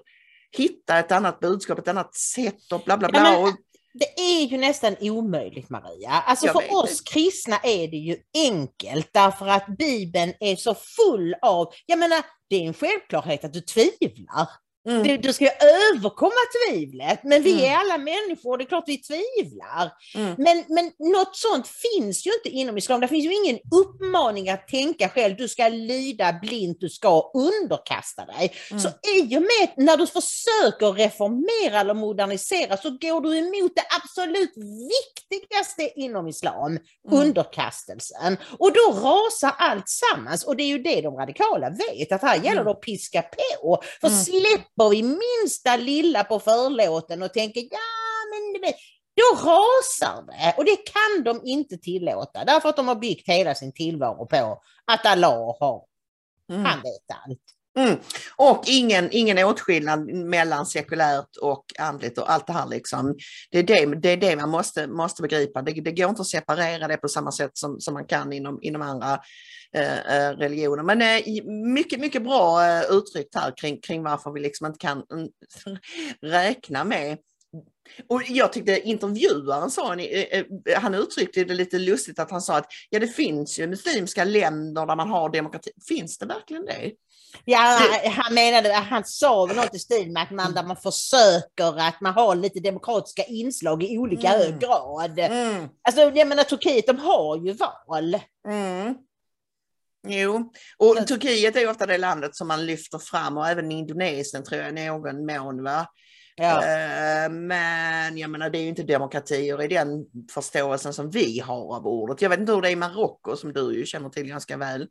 hitta ett annat budskap, ett annat sätt och bla bla bla. Ja, men- och, Det är ju nästan omöjligt Maria. Alltså Jag för vet oss kristna är det ju enkelt därför att Bibeln är så full av, jag menar det är en självklarhet att du tvivlar. Mm. Du, du ska överkomma tvivlet, men vi Mm. är alla människor, det är klart vi tvivlar. Mm. Men, men något sånt finns ju inte inom islam. Det finns ju ingen uppmaning att tänka själv, du ska lyda blint, du ska underkasta dig. Mm. Så i och med när du försöker reformera eller modernisera så går du emot det absolut viktigaste inom islam, underkastelsen. Och då rasar allt sammans. Och det är ju det de radikala vet, att här gäller det att piska på. För Mm. Släpper vi minsta lilla på förlåten och tänker ja men då rasar det. Och det kan de inte tillåta, därför att de har byggt hela sin tillvaro på att Allah har, Mm. han vet allt. Mm. Och ingen, ingen åtskillnad mellan sekulärt och andligt och allt det här liksom. Det är det, det, är det man måste, måste begripa. Det, det går inte att separera det på samma sätt som, som man kan inom, inom andra eh, eh religioner. Men eh, mycket, mycket bra eh, uttryckt här kring, kring varför vi liksom inte kan mm, [laughs] räkna med och jag tyckte intervjuaren sa, eh, eh, han uttryckte det lite lustigt att han sa att ja det finns ju muslimska länder där man har demokrati. Finns det verkligen det? Ja, han, menade, han sa väl något i stil med att man, där man försöker att man har lite demokratiska inslag i olika Mm. hög grad. Mm. Alltså jag menar Turkiet, de har ju val. Mm. Jo, och Turkiet är ju ofta det landet som man lyfter fram och även Indonesien tror jag i någon mån. Va? Ja. Eh, Men jag menar det är ju inte demokratier i den förståelsen som vi har av ordet. Jag vet inte hur det är i Marocko som du ju känner till ganska väl.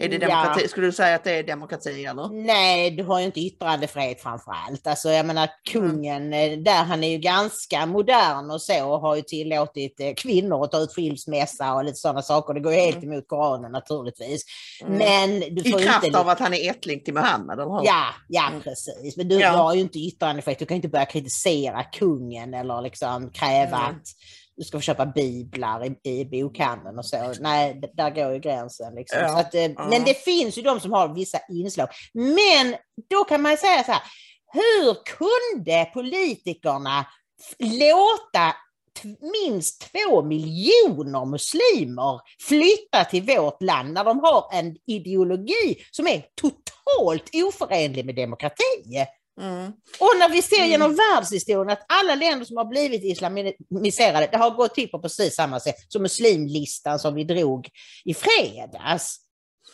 Är det Ja. demokrati? Skulle du säga att det är demokrati eller? Nej, du har ju inte yttrandefrihet framför allt. Alltså jag menar kungen, eh, där han är ju ganska modern och så, och har ju tillåtit eh, kvinnor att ta ut skilsmässa och lite sådana saker. Det går ju helt emot Koranen naturligtvis. Mm. Men du I får ju kraft inte... av att han är ättling till Muhammed, eller hur? Ja, ja Mm. precis. Men du Ja. har ju inte yttrandefrihet. Du kan inte börja kritisera kungen eller liksom kräva Mm. att du ska få köpa biblar i, i bokhandeln och så. Nej, där går ju gränsen. Liksom. Ja, att, eh. Men det finns ju de som har vissa inslag. Men då kan man säga så här, hur kunde politikerna låta minst två miljoner muslimer flytta till vårt land när de har en ideologi som är totalt oförenlig med demokrati. Mm. Och när vi ser genom världshistorien att alla länder som har blivit islamiserade, det har gått till på precis samma sätt som muslimlistan som vi drog i fredags.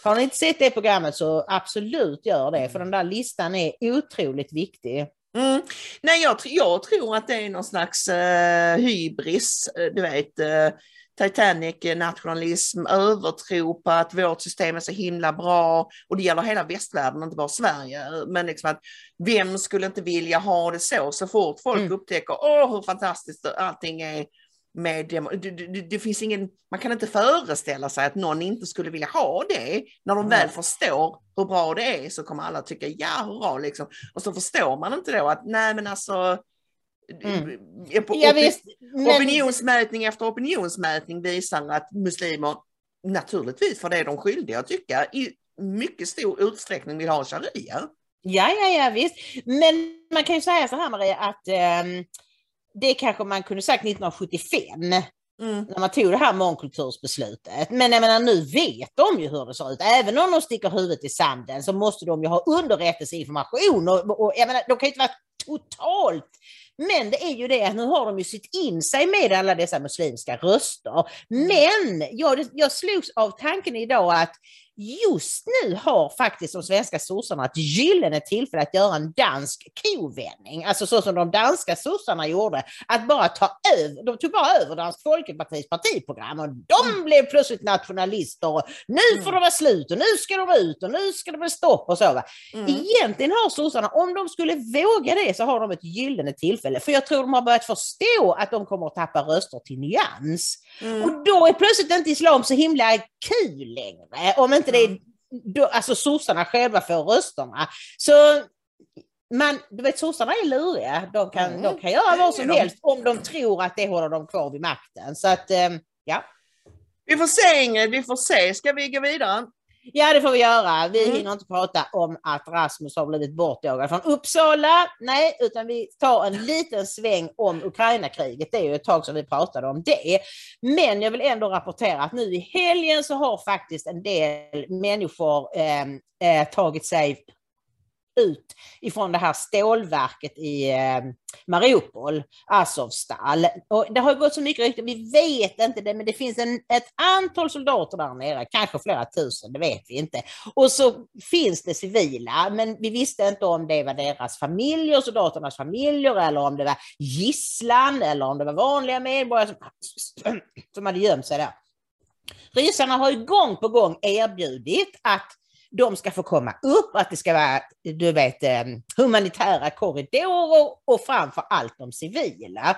Har ni inte sett det programmet så absolut gör det, för den där listan är otroligt viktig. Mm. Nej, jag, jag tror att det är någon slags eh, hybris, eh, du vet, eh, Titanic-nationalism, övertro på att vårt system är så himla bra och det gäller hela västvärlden, inte bara Sverige. Men liksom att vem skulle inte vilja ha det så? Så fort folk Mm. upptäcker åh, hur fantastiskt allting är med det, det, det finns ingen, man kan inte föreställa sig att någon inte skulle vilja ha det. När de väl förstår hur bra det är så kommer alla tycka ja, hurra liksom. Och så förstår man inte då att nej men alltså Mm. eh, Ja, visst, men- opinionsmätning efter opinionsmätning visar att muslimer naturligtvis för det är de skyldiga att tycka i mycket stor utsträckning vill ha sharia. Ja, ja, ja, visst. Men man kan ju säga så här Maria, att ehm, det kanske man kunde sagt 1975 Mm. när man tog det här mångkultursbeslutet. Men jag menar, nu vet de ju hur det ser ut. Även om de sticker huvudet i sanden så måste de ju ha underrättelseinformation. Och, och, jag menar, de kan ju inte vara totalt men det är ju det att nu har de ju sitt in sig med alla dessa muslimska röster. Men jag, jag slogs av tanken idag att just nu har faktiskt de svenska sossarna ett gyllene tillfälle att göra en dansk kovändning. Alltså så som de danska sossarna gjorde. Att bara ta över, de tog bara över Dansk Folkepartis partiprogram och de blev plötsligt nationalister. Och nu får det vara slut och nu ska de ut och nu ska det bli stopp och så. Va? Mm. Egentligen har sossarna, om de skulle våga det så har de ett gyllene tillfälle. För jag tror de har börjat förstå att de kommer att tappa röster till nyans. Mm. Och då är plötsligt inte islam så himla kul längre. Om inte det är, då, alltså sossarna själva får rösterna. Så man, du vet sossarna är luriga. De kan, Mm. de kan göra vad Det som de. helst om de tror att det håller dem kvar vid makten. Så att, eh, ja. Vi får se Ingrid, vi får se. Ska vi gå vidare? Ja, det får vi göra. Vi Mm. hinner inte prata om att Rasmus har blivit bortjagad från Uppsala. Nej, utan vi tar en liten sväng om Ukraina-kriget. Det är ju ett tag sedan vi pratade om det. Men jag vill ändå rapportera att nu i helgen så har faktiskt en del människor eh, eh, tagit sig ut ifrån det här stålverket i eh, Mariupol, Azovstal. Och det har gått så mycket rykten, vi vet inte det, men det finns en, ett antal soldater där nere, kanske flera tusen, det vet vi inte. Och så finns det civila, men vi visste inte om det var deras familjer, soldaternas familjer, eller om det var gisslan, eller om det var vanliga medborgare som, som hade gömt sig där. Ryssarna har ju gång på gång erbjudit att de ska få komma upp, att det ska vara du vet, ehm, humanitära korridorer och framför allt de civila.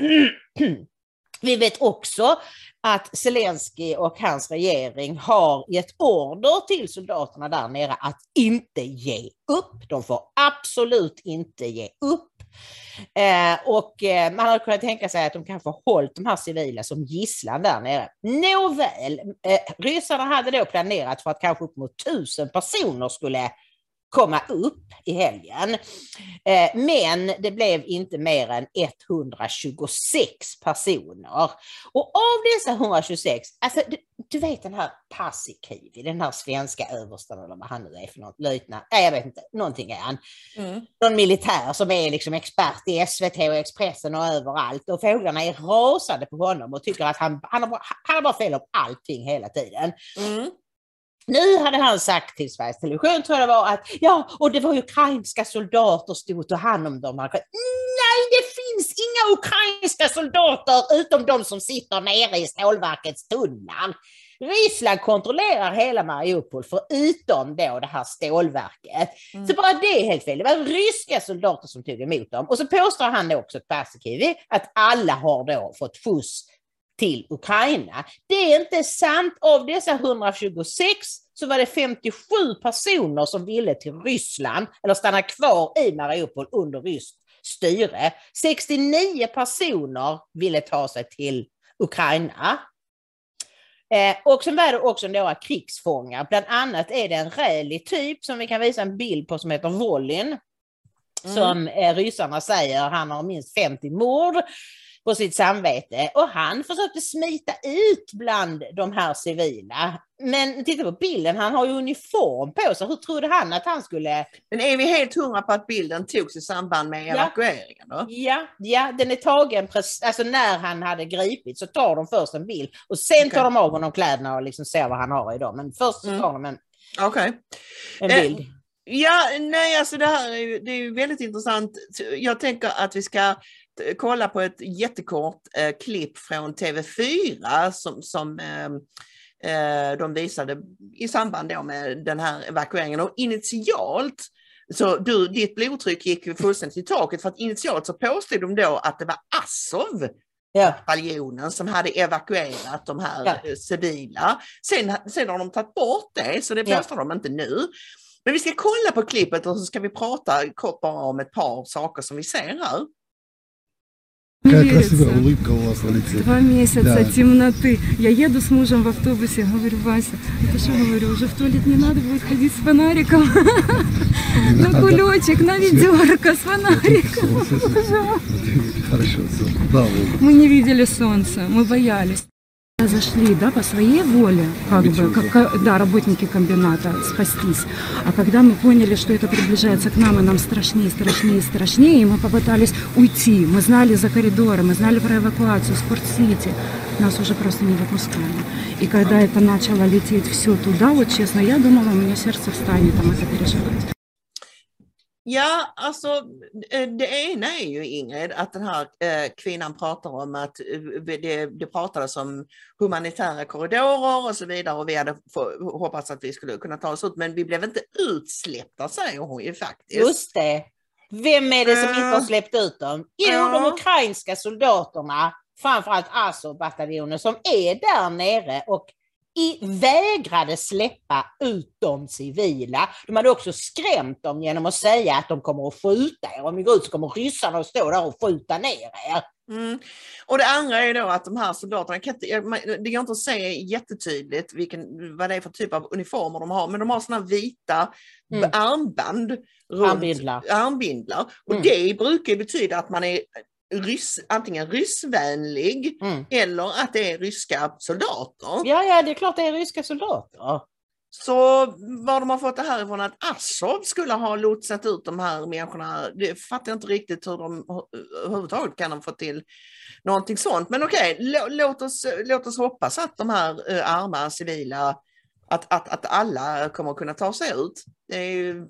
[clears throat] Vi vet också att Zelensky och hans regering har gett order till soldaterna där nere att inte ge upp. De får absolut inte ge upp. Eh, och eh, man hade kunnat tänka sig att de kanske hållit de här civila som gisslan där nere. Nåväl, eh, ryssarna hade då planerat för att kanske upp mot tusen personer skulle komma upp i helgen. Eh, men det blev inte mer än 126 personer. Och av dessa 126, alltså du, du vet den här Paasikivi, den här svenska översten eller vad han nu är för något, löjtnant, nej jag vet inte, någonting är han. Mm. Någon militär som är liksom expert i SVT och Expressen och överallt och fåglarna är rasande på honom och tycker att han, han, har, han har bara fel om allting hela tiden. Mm. Nu hade han sagt till Sveriges Television, tror jag det var, att ja, och det var ukrainska soldater och tog hand om dem. Han Nej, det finns inga ukrainska soldater utom de som sitter nere i stålverkets tunnlar. Ryssland kontrollerar hela Mariupol förutom då det här stålverket. Så bara det är helt fel. Det var ryska soldater som tog emot dem. Och så påstår han också, Paasikivi, att alla har då fått skjuts till Ukraina. Det är inte sant. Av dessa 126 så var det 57 personer som ville till Ryssland eller stanna kvar i Mariupol under ryskt styre. 69 personer ville ta sig till Ukraina. Eh, och sen var det också några krigsfångar. Bland annat är det en rälig typ som vi kan visa en bild på som heter Volin. Som eh, ryssarna säger, han har minst 50 mord på sitt samvete och han försökte smita ut bland de här civila. Men titta på bilden, han har ju uniform på sig. Hur trodde han att han skulle... Men är vi helt hundra på att bilden togs i samband med Ja. evakueringen? Då? Ja, ja, den är tagen precis, alltså när han hade gripit så tar de först en bild och sen tar de av honom kläderna och liksom ser vad han har idag. Men först så Mm. tar de en, Okej. en Eh, bild. Ja, nej, alltså det här är ju, det är ju väldigt intressant. Jag tänker att vi ska kolla på ett jättekort eh, klipp från TV4 som, som eh, eh, de visade i samband med den här evakueringen. Och initialt, så du, ditt blodtryck gick fullständigt i taket för att initialt så påstod de då att det var Azov Ja. bataljonen som hade evakuerat de här Ja. eh, civila. Sen, sen har de tagit bort det, så det Ja. påstår de inte nu. Men vi ska kolla på klippet och så ska vi prata kort bara om ett par saker som vi ser här. Какая красивая улыбка у вас на лице. Два месяца Да. темноты. Я еду с мужем в автобусе, говорю, Вася, это что говорю, уже в туалет не надо будет ходить с фонариком. На кулечек, на ведерко с фонариком. Хорошо, Мы не видели солнца, мы боялись. Зашли, да, по своей воле, как бы, как, да, работники комбината спастись. А когда мы поняли, что это приближается к нам, и нам страшнее, страшнее, страшнее, и мы попытались уйти, мы знали за коридоры, мы знали про эвакуацию, Спорт-Сити, нас уже просто не выпускали. И когда это начало лететь все туда, вот честно, я думала, у меня сердце встанет там это переживать. Ja, alltså eh, det ena är ju Ingrid att den här eh, kvinnan pratar om att eh, det, det pratades om humanitära korridorer och så vidare och vi hade få, hoppats att vi skulle kunna ta oss ut men vi blev inte utsläppta säger hon ju faktiskt. Just det. Vem är det som inte har släppt ut dem? Jo, de ukrainska soldaterna, framförallt Azov-bataljonen som är där nere och i, vägrade släppa ut de civila. De hade också skrämt dem genom att säga att de kommer att skjuta er. Om ni går ut så kommer ryssarna att stå där och skjuta ner er. Mm. Och det andra är då att de här soldaterna, kan inte, det går inte att se jättetydligt vilken, vad det är för typ av uniformer de har, men de har sådana vita Mm. armband. Runt, Armbindlar. armbindlar. Och Mm. det brukar betyda att man är ryss, antingen ryssvänlig Mm. eller att det är ryska soldater. Ja, ja, det är klart det är ryska soldater. Så var de har fått det här ifrån att Azov skulle ha lotsat ut de här människorna, det fattar jag inte riktigt hur de överhuvudtaget kan ha fått till någonting sånt. Men okej, lå- låt, oss, låt oss hoppas att de här eh, arma civila, att, att, att alla kommer att kunna ta sig ut. Det är ju,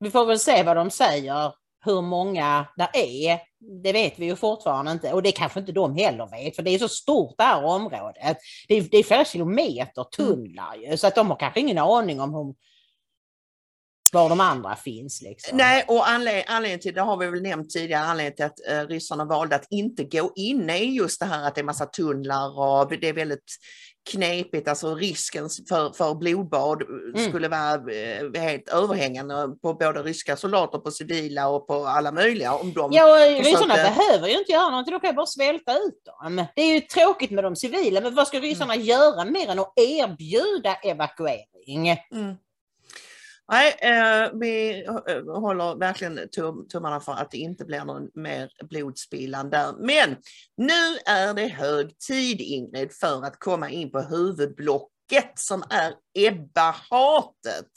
Vi får väl se vad de säger, hur många det är. Det vet vi ju fortfarande inte och det kanske inte de heller vet för det är så stort det här området. Det är, det är flera kilometer tunnlar ju så att de har kanske ingen aning om hur, var de andra finns. Liksom. Nej, och anled anledningen till det har vi väl nämnt tidigare, anledningen till att eh, ryssarna valde att inte gå in är just det här att det är massa tunnlar och det är väldigt knepigt, alltså risken för, för blodbad Mm. skulle vara eh, helt överhängande på både ryska soldater, på civila och på alla möjliga. Om de Ja, och ryssarna behöver ju inte göra någonting, de kan ju bara svälta ut dem. Det är ju tråkigt med de civila, men vad ska ryssarna Mm. göra mer än att erbjuda evakuering? Mm. Nej, eh, vi eh, håller verkligen tum tummarna för att det inte blir någon mer blodspillan där. Men nu är det hög tid Ingrid för att komma in på huvudblocket som är Ebba-hatet.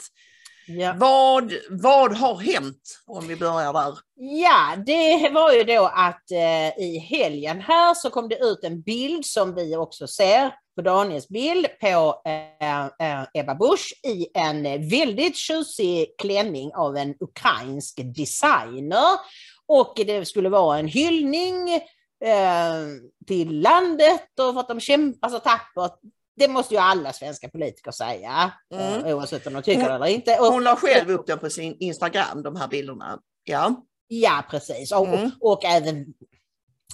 Ja. Vad, vad har hänt om vi börjar där? Ja, det var ju då att eh, i helgen här så kom det ut en bild som vi också ser på Daniels bild på eh, eh, Ebba Busch i en väldigt tjusig klänning av en ukrainsk designer. Och det skulle vara en hyllning eh, till landet och för att de kämpar så tappert. Det måste ju alla svenska politiker säga, Mm. eh, oavsett om de tycker det eller inte. Och- Hon la själv upp den på sin Instagram, de här bilderna. Ja. Ja, precis. Och, Mm. och, och även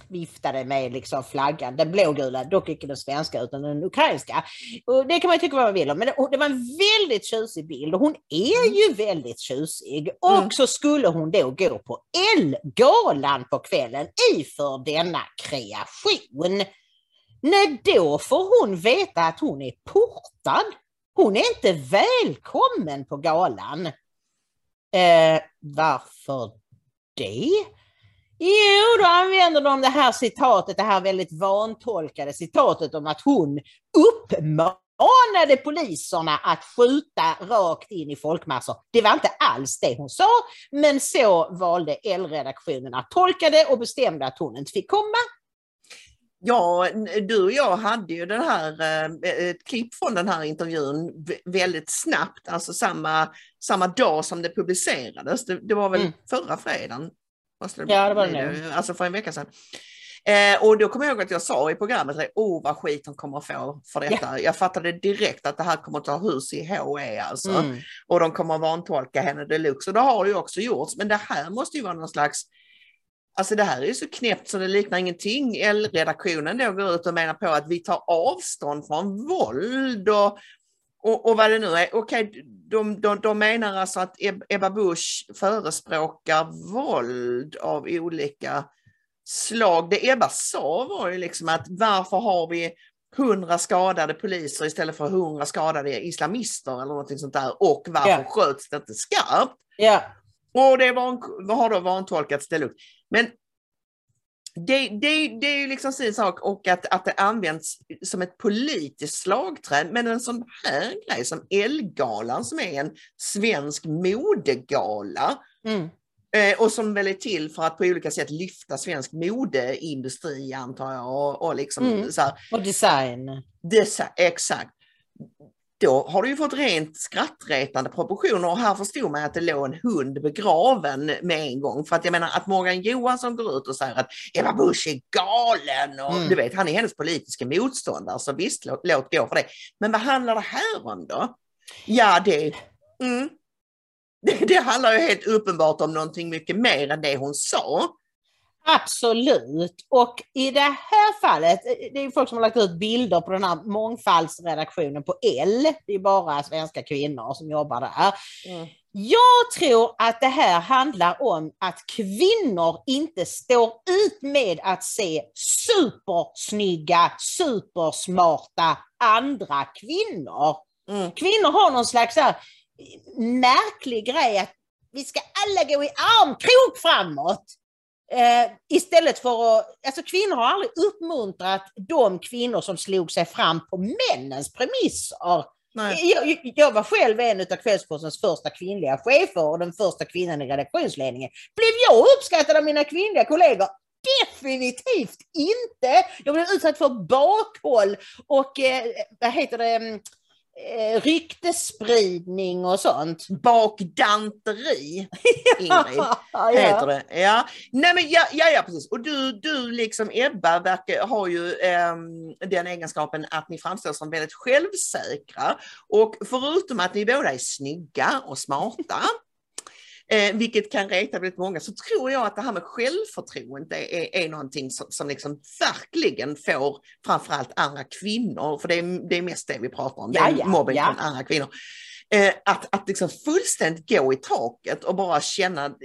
viftade med liksom flaggan, den blågula, dock inte den svenska utan den ukrainska. Och det kan man tycka vad man vill om, men det, var en väldigt tjusig bild och hon är ju väldigt tjusig. Och Mm. så skulle hon då gå på Elgalan på kvällen iför denna kreation. Nej, då får hon veta att hon är portad. Hon är inte välkommen på galan. Eh, varför det? Jo, då använder de det här citatet, det här väldigt vantolkade citatet om att hon uppmanade poliserna att skjuta rakt in i folkmassor. Det var inte alls det hon sa, men så valde L-redaktionen att tolka det och bestämde att hon inte fick komma. Ja, du och jag hade ju den här, eh, ett klipp från den här intervjun väldigt snabbt, alltså samma, samma dag som det publicerades. Det, det var väl Mm. förra fredagen? Måste Ja, det var det nog. Alltså för en vecka sedan. Eh, och då kommer jag ihåg att jag sa i programmet, åh vad skit de kommer att få för detta. Jag fattade direkt att det här kommer att ta hus i HE alltså. Mm. Och de kommer att vantolka henne deluxe. Och det har det ju också gjorts. Men det här måste ju vara någon slags Alltså det här är ju så knäppt så det liknar ingenting. L-redaktionen då går ut och menar på att vi tar avstånd från våld och, och, och vad det nu är. Okej, de, de, de menar alltså att Eb- Ebba Busch förespråkar våld av olika slag. Det Ebba sa var ju liksom att varför har vi hundra skadade poliser istället för hundra skadade islamister eller någonting sånt där och varför Ja. sköts det inte skarpt? Ja. Och det var en, har då vantolkats deluxe. Men det, det, det är ju liksom sin sak och att, att det används som ett politiskt slagträ. Men en sån här grej som Elgalan som är en svensk modegala Mm. eh, och som väl är till för att på olika sätt lyfta svensk modeindustri antar jag. Och, och liksom Mm. så här, Och design. Dessa, exakt. Då har du ju fått rent skrattretande proportioner och här förstod man att det låg en hund begraven med en gång. För att jag menar att Morgan Johansson går ut och säger att Ebba Busch är galen och Mm. du vet, han är hennes politiska motståndare så visst, låt, låt gå för det. Men vad handlar det här om då? Ja, det, mm, [laughs] det, det handlar ju helt uppenbart om någonting mycket mer än det hon sa. Absolut. Och i det här fallet, det är folk som har lagt ut bilder på den här mångfaldsredaktionen på L. Det är bara svenska kvinnor som jobbar där. Mm. Jag tror att det här handlar om att kvinnor inte står ut med att se supersnygga, supersmarta andra kvinnor. Mm. Kvinnor har någon slags här märklig grej att vi ska alla gå i armkrok framåt. Eh, istället för att, alltså kvinnor har aldrig uppmuntrat de kvinnor som slog sig fram på männens premisser. Jag- jag var själv en av Kvällspostens första kvinnliga chefer och den första kvinnan i redaktionsledningen. Blev jag uppskattad av mina kvinnliga kollegor? Definitivt inte! Jag blev utsatt för bakhåll och eh, vad heter det, mm, eh, ryktesspridning och sånt. Bakdanteri, [laughs] Ingrid. Ja, Heter det. Ja. Nej, men ja, ja, ja, precis. Och du, du liksom Ebba verkar, har ju ehm, den egenskapen att ni framstår som väldigt självsäkra. Och förutom att ni båda är snygga och smarta [laughs] eh, vilket kan reta väldigt många, så tror jag att det här med självförtroende är, är någonting som, som liksom verkligen får framförallt andra kvinnor, för det är, det är mest det vi pratar om, Ja, ja. från andra kvinnor. Eh, att, att liksom fullständigt gå i taket och bara känna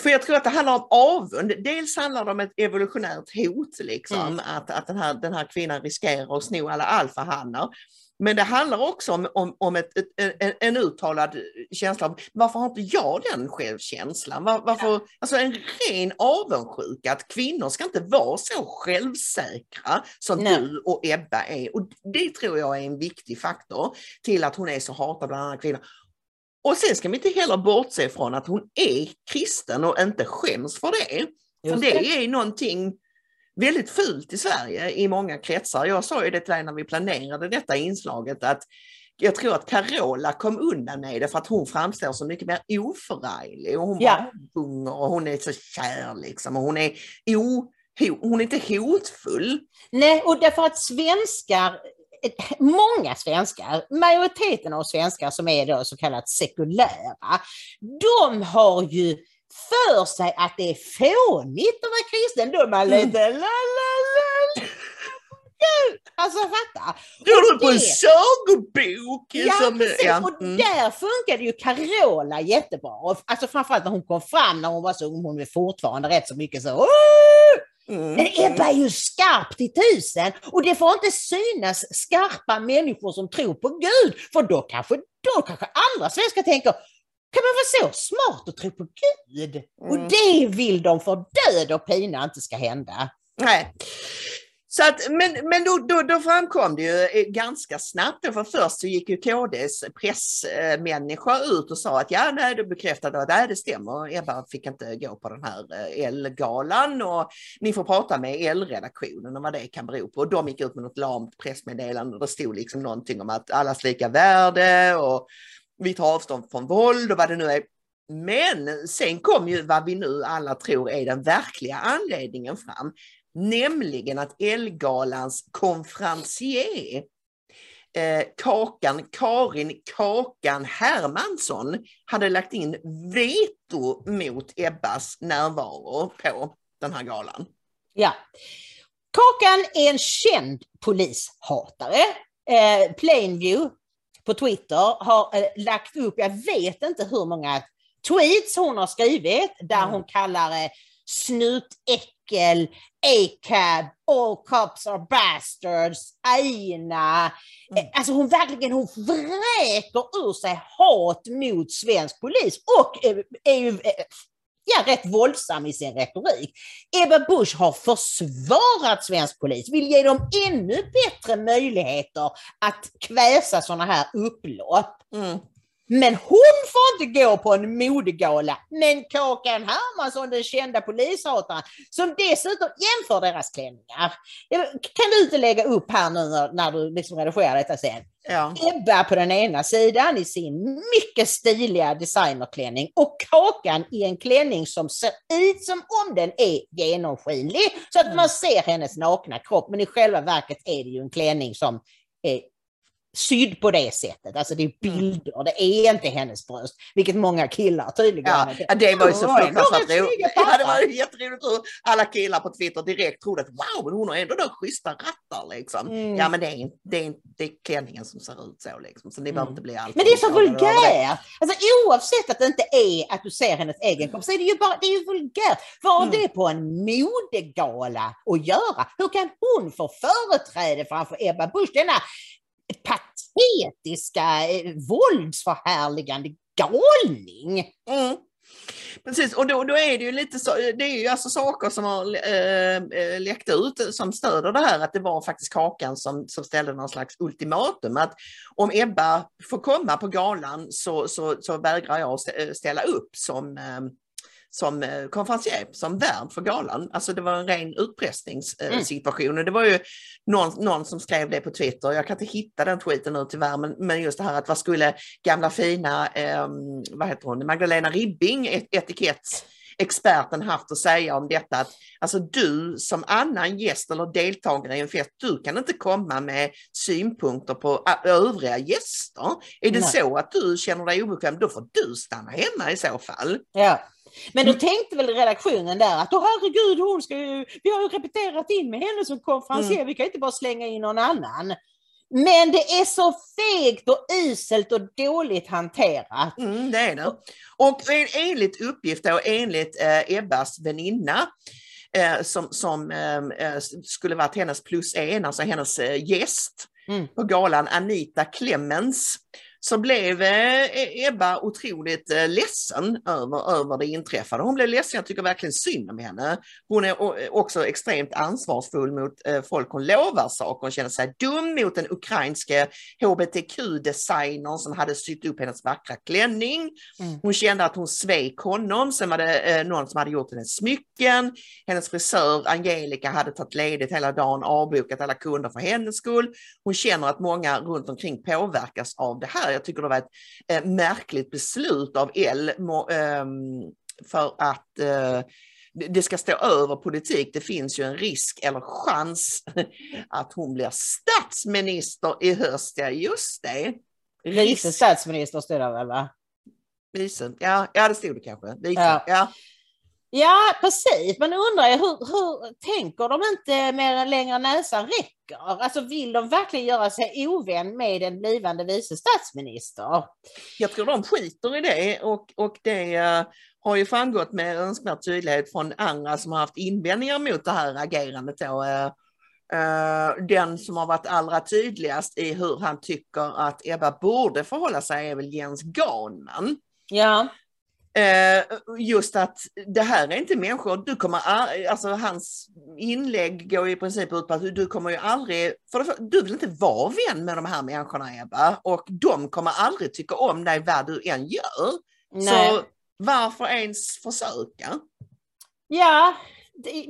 för jag tror att det handlar om avund. Dels handlar det om ett evolutionärt hot, liksom, Mm. att, att den, här, den här kvinnan riskerar att sno alla alfahannar. Men det handlar också om, om, om ett, ett, en, en uttalad känsla av varför har inte jag den självkänslan? Var, varför, alltså en ren avundsjuka att kvinnor ska inte vara så självsäkra som Nej. du och Ebba är. Och det tror jag är en viktig faktor till att hon är så hatad bland andra kvinnor. Och sen ska vi inte heller bortse ifrån att hon är kristen och inte skäms för det. För det är någonting väldigt fult i Sverige i många kretsar. Jag sa ju det till dig när vi planerade detta inslaget att jag tror att Carola kom undan med det för att hon framstår som mycket mer oförarglig och hon Ja. sjunger och hon är så kär liksom och hon är, o, ho, hon är inte hotfull. Nej, och därför att svenskar, många svenskar, majoriteten av svenskar som är då så kallat sekulära, de har ju för sig att det är fånigt att vara kristen. Då är man lite la la la. Alltså fatta. Och du på en det- sagobok? Ja, som, precis. ja, Och mm. där funkade ju Carola jättebra. Alltså framförallt när hon kom fram när hon var så ung, hon är fortfarande rätt så mycket så! Mm. Men Ebba är ju skarp till tusen och det får inte synas skarpa människor som tror på Gud. För då kanske, då kanske andra svenskar tänker, kan man vara så smart och tro på Gud? Och Mm. det vill de för död och pina inte ska hända. Nej. Så att, men men då, då, då framkom det ju eh, ganska snabbt, för först så gick ju KDs pressmänniska ut och sa att ja, nej, det bekräftade att nej, det stämmer, Ebba fick inte gå på den här eh, L-galan och ni får prata med L-redaktionen om vad det kan bero på. Och de gick ut med något lamt pressmeddelande och det stod liksom någonting om att allas lika värde och vi tar avstånd från våld och vad det nu är. Men sen kom ju vad vi nu alla tror är den verkliga anledningen fram, nämligen att Elgalans konferencier eh, Kakan, Karin Kakan Hermansson hade lagt in veto mot Ebbas närvaro på den här galan. Ja. Kakan är en känd polishatare. Eh, Plainview på Twitter har eh, lagt upp, jag vet inte hur många tweets hon har skrivit där Mm. hon kallar eh, snutäckel, A-cab, all cops are bastards, aina. Eh, Alltså hon verkligen hon vräker ur sig hat mot svensk polis och eh, är ju eh, ja, rätt våldsam i sin retorik. Ebba Busch har försvarat svensk polis, vill ge dem ännu bättre möjligheter att kväsa sådana här upplopp. Mm. Men hon får inte gå på en modegala. Men Kakan Hermansson, den kända polishataren, som dessutom jämför deras klänningar. Kan du inte lägga upp här nu när, du liksom redigerar detta sen? Ja. Ebba på den ena sidan i sin mycket stiliga designerklänning och Kakan i en klänning som ser ut som om den är genomskinlig så att man ser hennes nakna kropp. Men i själva verket är det ju en klänning som är sydd på det sättet. Alltså det är bilder, det är inte hennes bröst, vilket många killar tydligen Ja, det var ju så fruktansvärt roligt. Ja, det var ju jätteroligt hur alla killar på Twitter direkt trodde att wow, men hon har ändå då schyssta rattar liksom. Mm. Ja, men det är, inte- det, är, det är klänningen som ser ut så liksom, så ni behöver inte bli allt Men det är så vulgärt! Alltså oavsett att det inte är att du ser hennes egen kropp så är det ju bara, det är ju vulgärt. Vad har Mm. det på en modegala att göra? Hur kan hon få företräde framför Ebba Busch? Denna patetiska, eh, våldsförhärligande galning. Mm. Precis, och då, då är det ju lite så, eh, det är ju alltså saker som har äh, läckt ut som stöder det här att det var faktiskt Kakan som, som ställde någon slags ultimatum att om Ebba får komma på galan så, så, så vägrar jag ställa upp som ehm, som eh, konferencier, som värd för galan. Alltså det var en ren utpressningssituation. Och det var ju någon, någon som skrev det på Twitter, jag kan inte hitta den tweeten nu tyvärr, men, men just det här att vad skulle gamla fina, eh, vad heter hon, Magdalena Ribbing, et, etikett experten haft att säga om detta. Att, alltså du som annan gäst eller deltagare i en fest, du kan inte komma med synpunkter på övriga gäster. Är det Nej. så att du känner dig obekväm, då får du stanna hemma i så fall. Ja. Men då Mm. tänkte väl redaktionen där att åh herregud, hon ska ju, vi har ju repeterat in med henne som konferencier, Mm. vi kan inte bara slänga in någon annan. Men det är så fegt och uselt och dåligt hanterat. Mm, det är det. Och en- enligt uppgift och enligt eh, Ebbas väninna eh, som, som eh, eh, skulle varit hennes plus en, alltså hennes eh, gäst Mm. på galan, Anita Clemens, så blev eh, Ebba otroligt eh, ledsen över, över det inträffade. Hon blev ledsen, jag tycker verkligen synd om henne. Hon är också extremt ansvarsfull mot eh, folk hon lovar saker. Hon känner sig dum mot den ukrainske hbtq-designern som hade sytt upp hennes vackra klänning. Mm. Hon kände att hon svek honom, sen var det någon som hade gjort hennes smycken. Hennes frisör Angelica hade tagit ledigt hela dagen, avbokat alla kunder för hennes skull. Hon känner att många runt omkring påverkas av det här. Jag tycker det var ett eh, märkligt beslut av L ehm, för att eh, det- ska stå över politik. Det finns ju en risk eller chans [laughs] att hon blir statsminister i höst. Ja, just det. Vice statsminister stod det väl va? Vice. Ja, ja, det stod det kanske. Vice. Ja. Ja. Ja, precis. Men nu undrar jag, hur, hur tänker de inte med längre näsan räcker? Alltså vill de verkligen göra sig ovän med en blivande vice statsminister? Jag tror de skiter i det och, och det eh, har ju framgått med önskvärd tydlighet från andra som har haft invändningar mot det här agerandet. Då, eh, eh, den som har varit allra tydligast i hur han tycker att Ebba borde förhålla sig är väl Jens Ganman. Ja. Eh, just att det här är inte människor, du kommer, alltså hans inlägg går i princip ut på att du- kommer ju aldrig, för det, du vill inte vara vän med de här människorna Ebba och de kommer aldrig tycka om dig vad du än gör. Nej. Så varför ens försöka? Ja,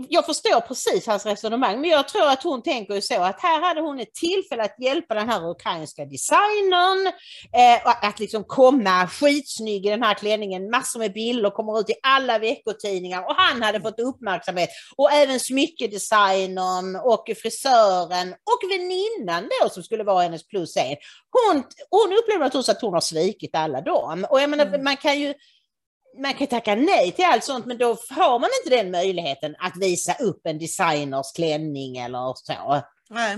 jag förstår precis hans resonemang, men jag tror att hon tänker så att här hade hon ett tillfälle att hjälpa den här ukrainska designern, eh, att liksom komma skitsnygg i den här klänningen, massor med bilder, kommer ut i alla veckotidningar och han hade fått uppmärksamhet. Och även smyckedesignern och frisören och väninnan då som skulle vara hennes plus en. Hon, hon upplever naturligtvis att hon har svikit alla dem. Och jag menar, man kan ju man kan tacka nej till allt sånt, men då har man inte den möjligheten att visa upp en designers klänning eller så. Nej,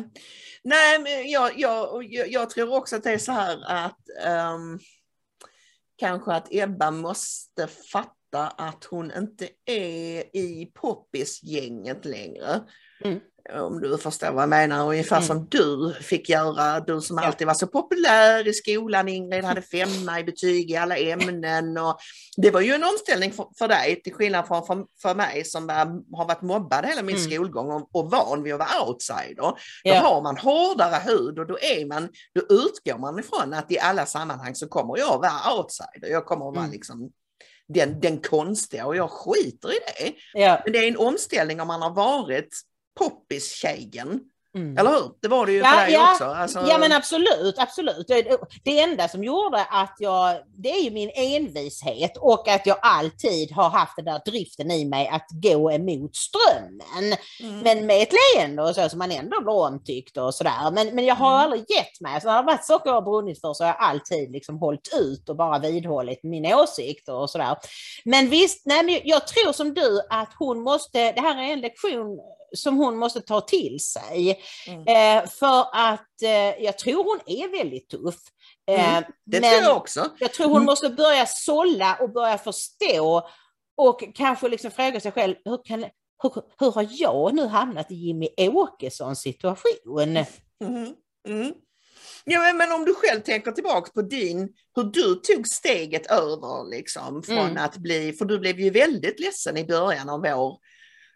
Nej men jag, jag, jag, tror också att det är så här att ehm, kanske att Ebba måste fatta att hon inte är i poppisgänget längre. Mm. Om du förstår vad jag menar, ungefär Mm. som du fick göra, du som alltid var så populär i skolan, Ingrid hade [laughs] femma i betyg i alla ämnen och det var ju en omställning för, för dig till skillnad från för, för mig som var, har varit mobbad hela min Mm. skolgång och, och van vid att vara outsider. Då Ja. har man hårdare hud och då är man, då utgår man ifrån att i alla sammanhang så kommer jag vara outsider. Jag kommer att vara Mm. liksom den, den konstiga och jag skiter i det. Ja. Men det är en omställning om man har varit poppis-tjejen. Mm. Eller hur? Det var det ju Ja, för dig ja. också. Alltså, Ja men absolut, absolut. Det, det enda som gjorde att jag, det är ju min envishet och att jag alltid har haft den där driften i mig att gå emot strömmen. Mm. Men med ett leende och så som man ändå blir omtyckt och sådär. Men, men jag har Mm. aldrig gett mig. Så när det har varit saker jag har brunnit för så har jag alltid liksom hållit ut och bara vidhållit min åsikt och sådär. Men visst, nej, men jag tror som du att hon måste, det här är en lektion som hon måste ta till sig. Mm. Eh, för att eh, jag tror hon är väldigt tuff. Eh, Mm, det tror jag också. jag tror hon Mm. måste börja sålla och börja förstå och kanske liksom fråga sig själv, hur, kan, hur, hur har jag nu hamnat i Jimmy Åkessons situation? Mhm, mm. Ja, men, men om du själv tänker tillbaka på din, hur du tog steget över liksom från Mm. att bli, för du blev ju väldigt ledsen i början av vår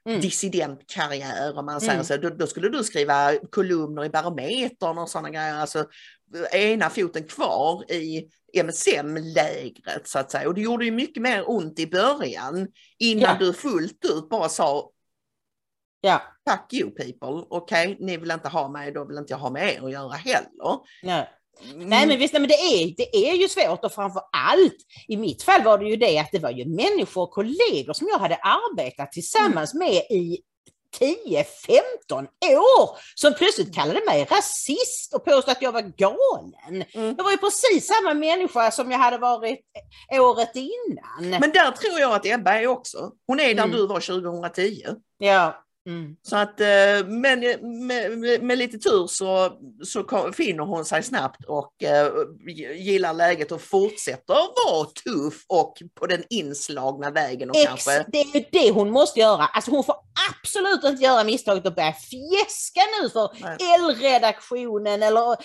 Mm. dissidentkarriär om man säger Mm. så. Då, då skulle du skriva kolumner i Barometern och sådana grejer, alltså ena foten kvar i MSM-lägret så att säga. Och det gjorde ju mycket mer ont i början innan Ja. du fullt ut bara sa Ja, Fuck you people, okej, ni vill inte ha mig, då vill inte jag ha med er att göra heller. nej. Nej men visst, nej, men det, är, det är ju svårt och framför allt i mitt fall var det ju det att det var ju människor och kollegor som jag hade arbetat tillsammans med i 10-15 år som plötsligt kallade mig rasist och påstod att jag var galen. Mm. Jag var ju precis samma människa som jag hade varit året innan. Men där tror jag att Ebba är också. Hon är där Mm. du var 2010. Ja. Mm. Så att, eh, men med, med, med lite tur så, så finner hon sig snabbt och eh, gillar läget och fortsätter vara tuff och på den inslagna vägen. Och Ex, kanske, det är ju det hon måste göra. Alltså hon får absolut inte göra misstaget att börja fjäska nu för L-redaktionen eller eh,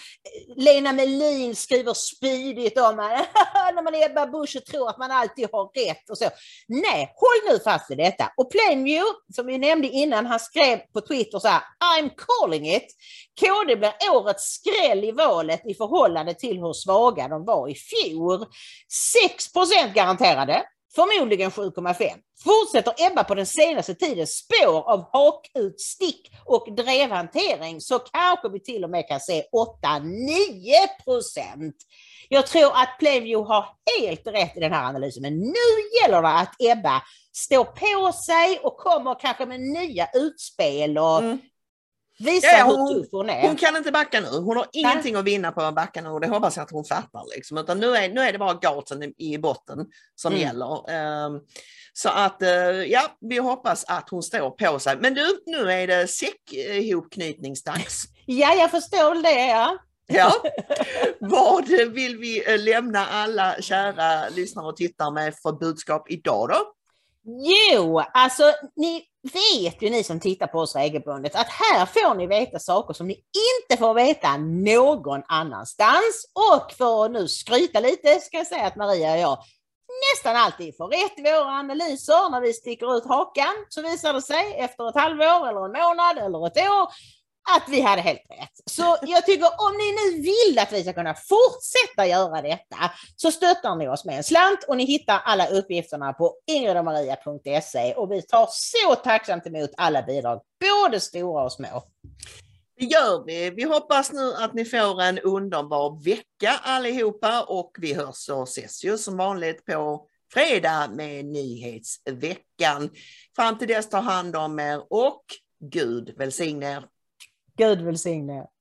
Lena Melin skriver spydigt om [laughs] när man är Ebba Busch och tror att man alltid har rätt och så. Nej, håll nu fast vid detta. Och Plainview, som vi nämnde innan, han skrev på Twitter så här, I'm calling it. KD blir årets skräll i valet i förhållande till hur svaga de var i fjol. 6% garanterade, förmodligen 7,5. Fortsätter Ebba på den senaste tidens spår av hakutstick och drevhantering så kanske vi till och med kan se 8-9 procent. Jag tror att Plainview har helt rätt i den här analysen, men nu gäller det att Ebba står på sig och kommer kanske med nya utspel och visar Mm. Ja, hur hon, tuff hon är. hon kan inte backa nu. Hon har ingenting att vinna på att backa nu och det hoppas jag att hon fattar. Liksom. Utan nu, är, nu är det bara gatsen i, botten som Mm. gäller. Ehm, så att eh, ja, vi hoppas att hon står på sig. Men du, nu är det säck-ihopknytningsdags. Ja, jag förstår det. Ja. Ja. [laughs] Vad vill vi eh, lämna alla kära lyssnare och tittare med för budskap idag då? Jo, alltså ni vet ju ni som tittar på oss regelbundet att här får ni veta saker som ni inte får veta någon annanstans. Och för att nu skryta lite ska jag säga att Maria och jag nästan alltid får rätt i våra analyser. När vi sticker ut hakan så visar det sig efter ett halvår eller en månad eller ett år att vi hade helt rätt. Så jag tycker om ni nu vill att vi ska kunna fortsätta göra detta så stöttar ni oss med en slant och ni hittar alla uppgifterna på ingridomaria.se och vi tar så tacksamt emot alla bidrag, både stora och små. Det gör vi. Vi hoppas nu att ni får en underbar vecka allihopa och vi hörs och ses ju som vanligt på fredag med nyhetsveckan. Fram till dess ta hand om er och Gud välsigne er. Gud välsigne er.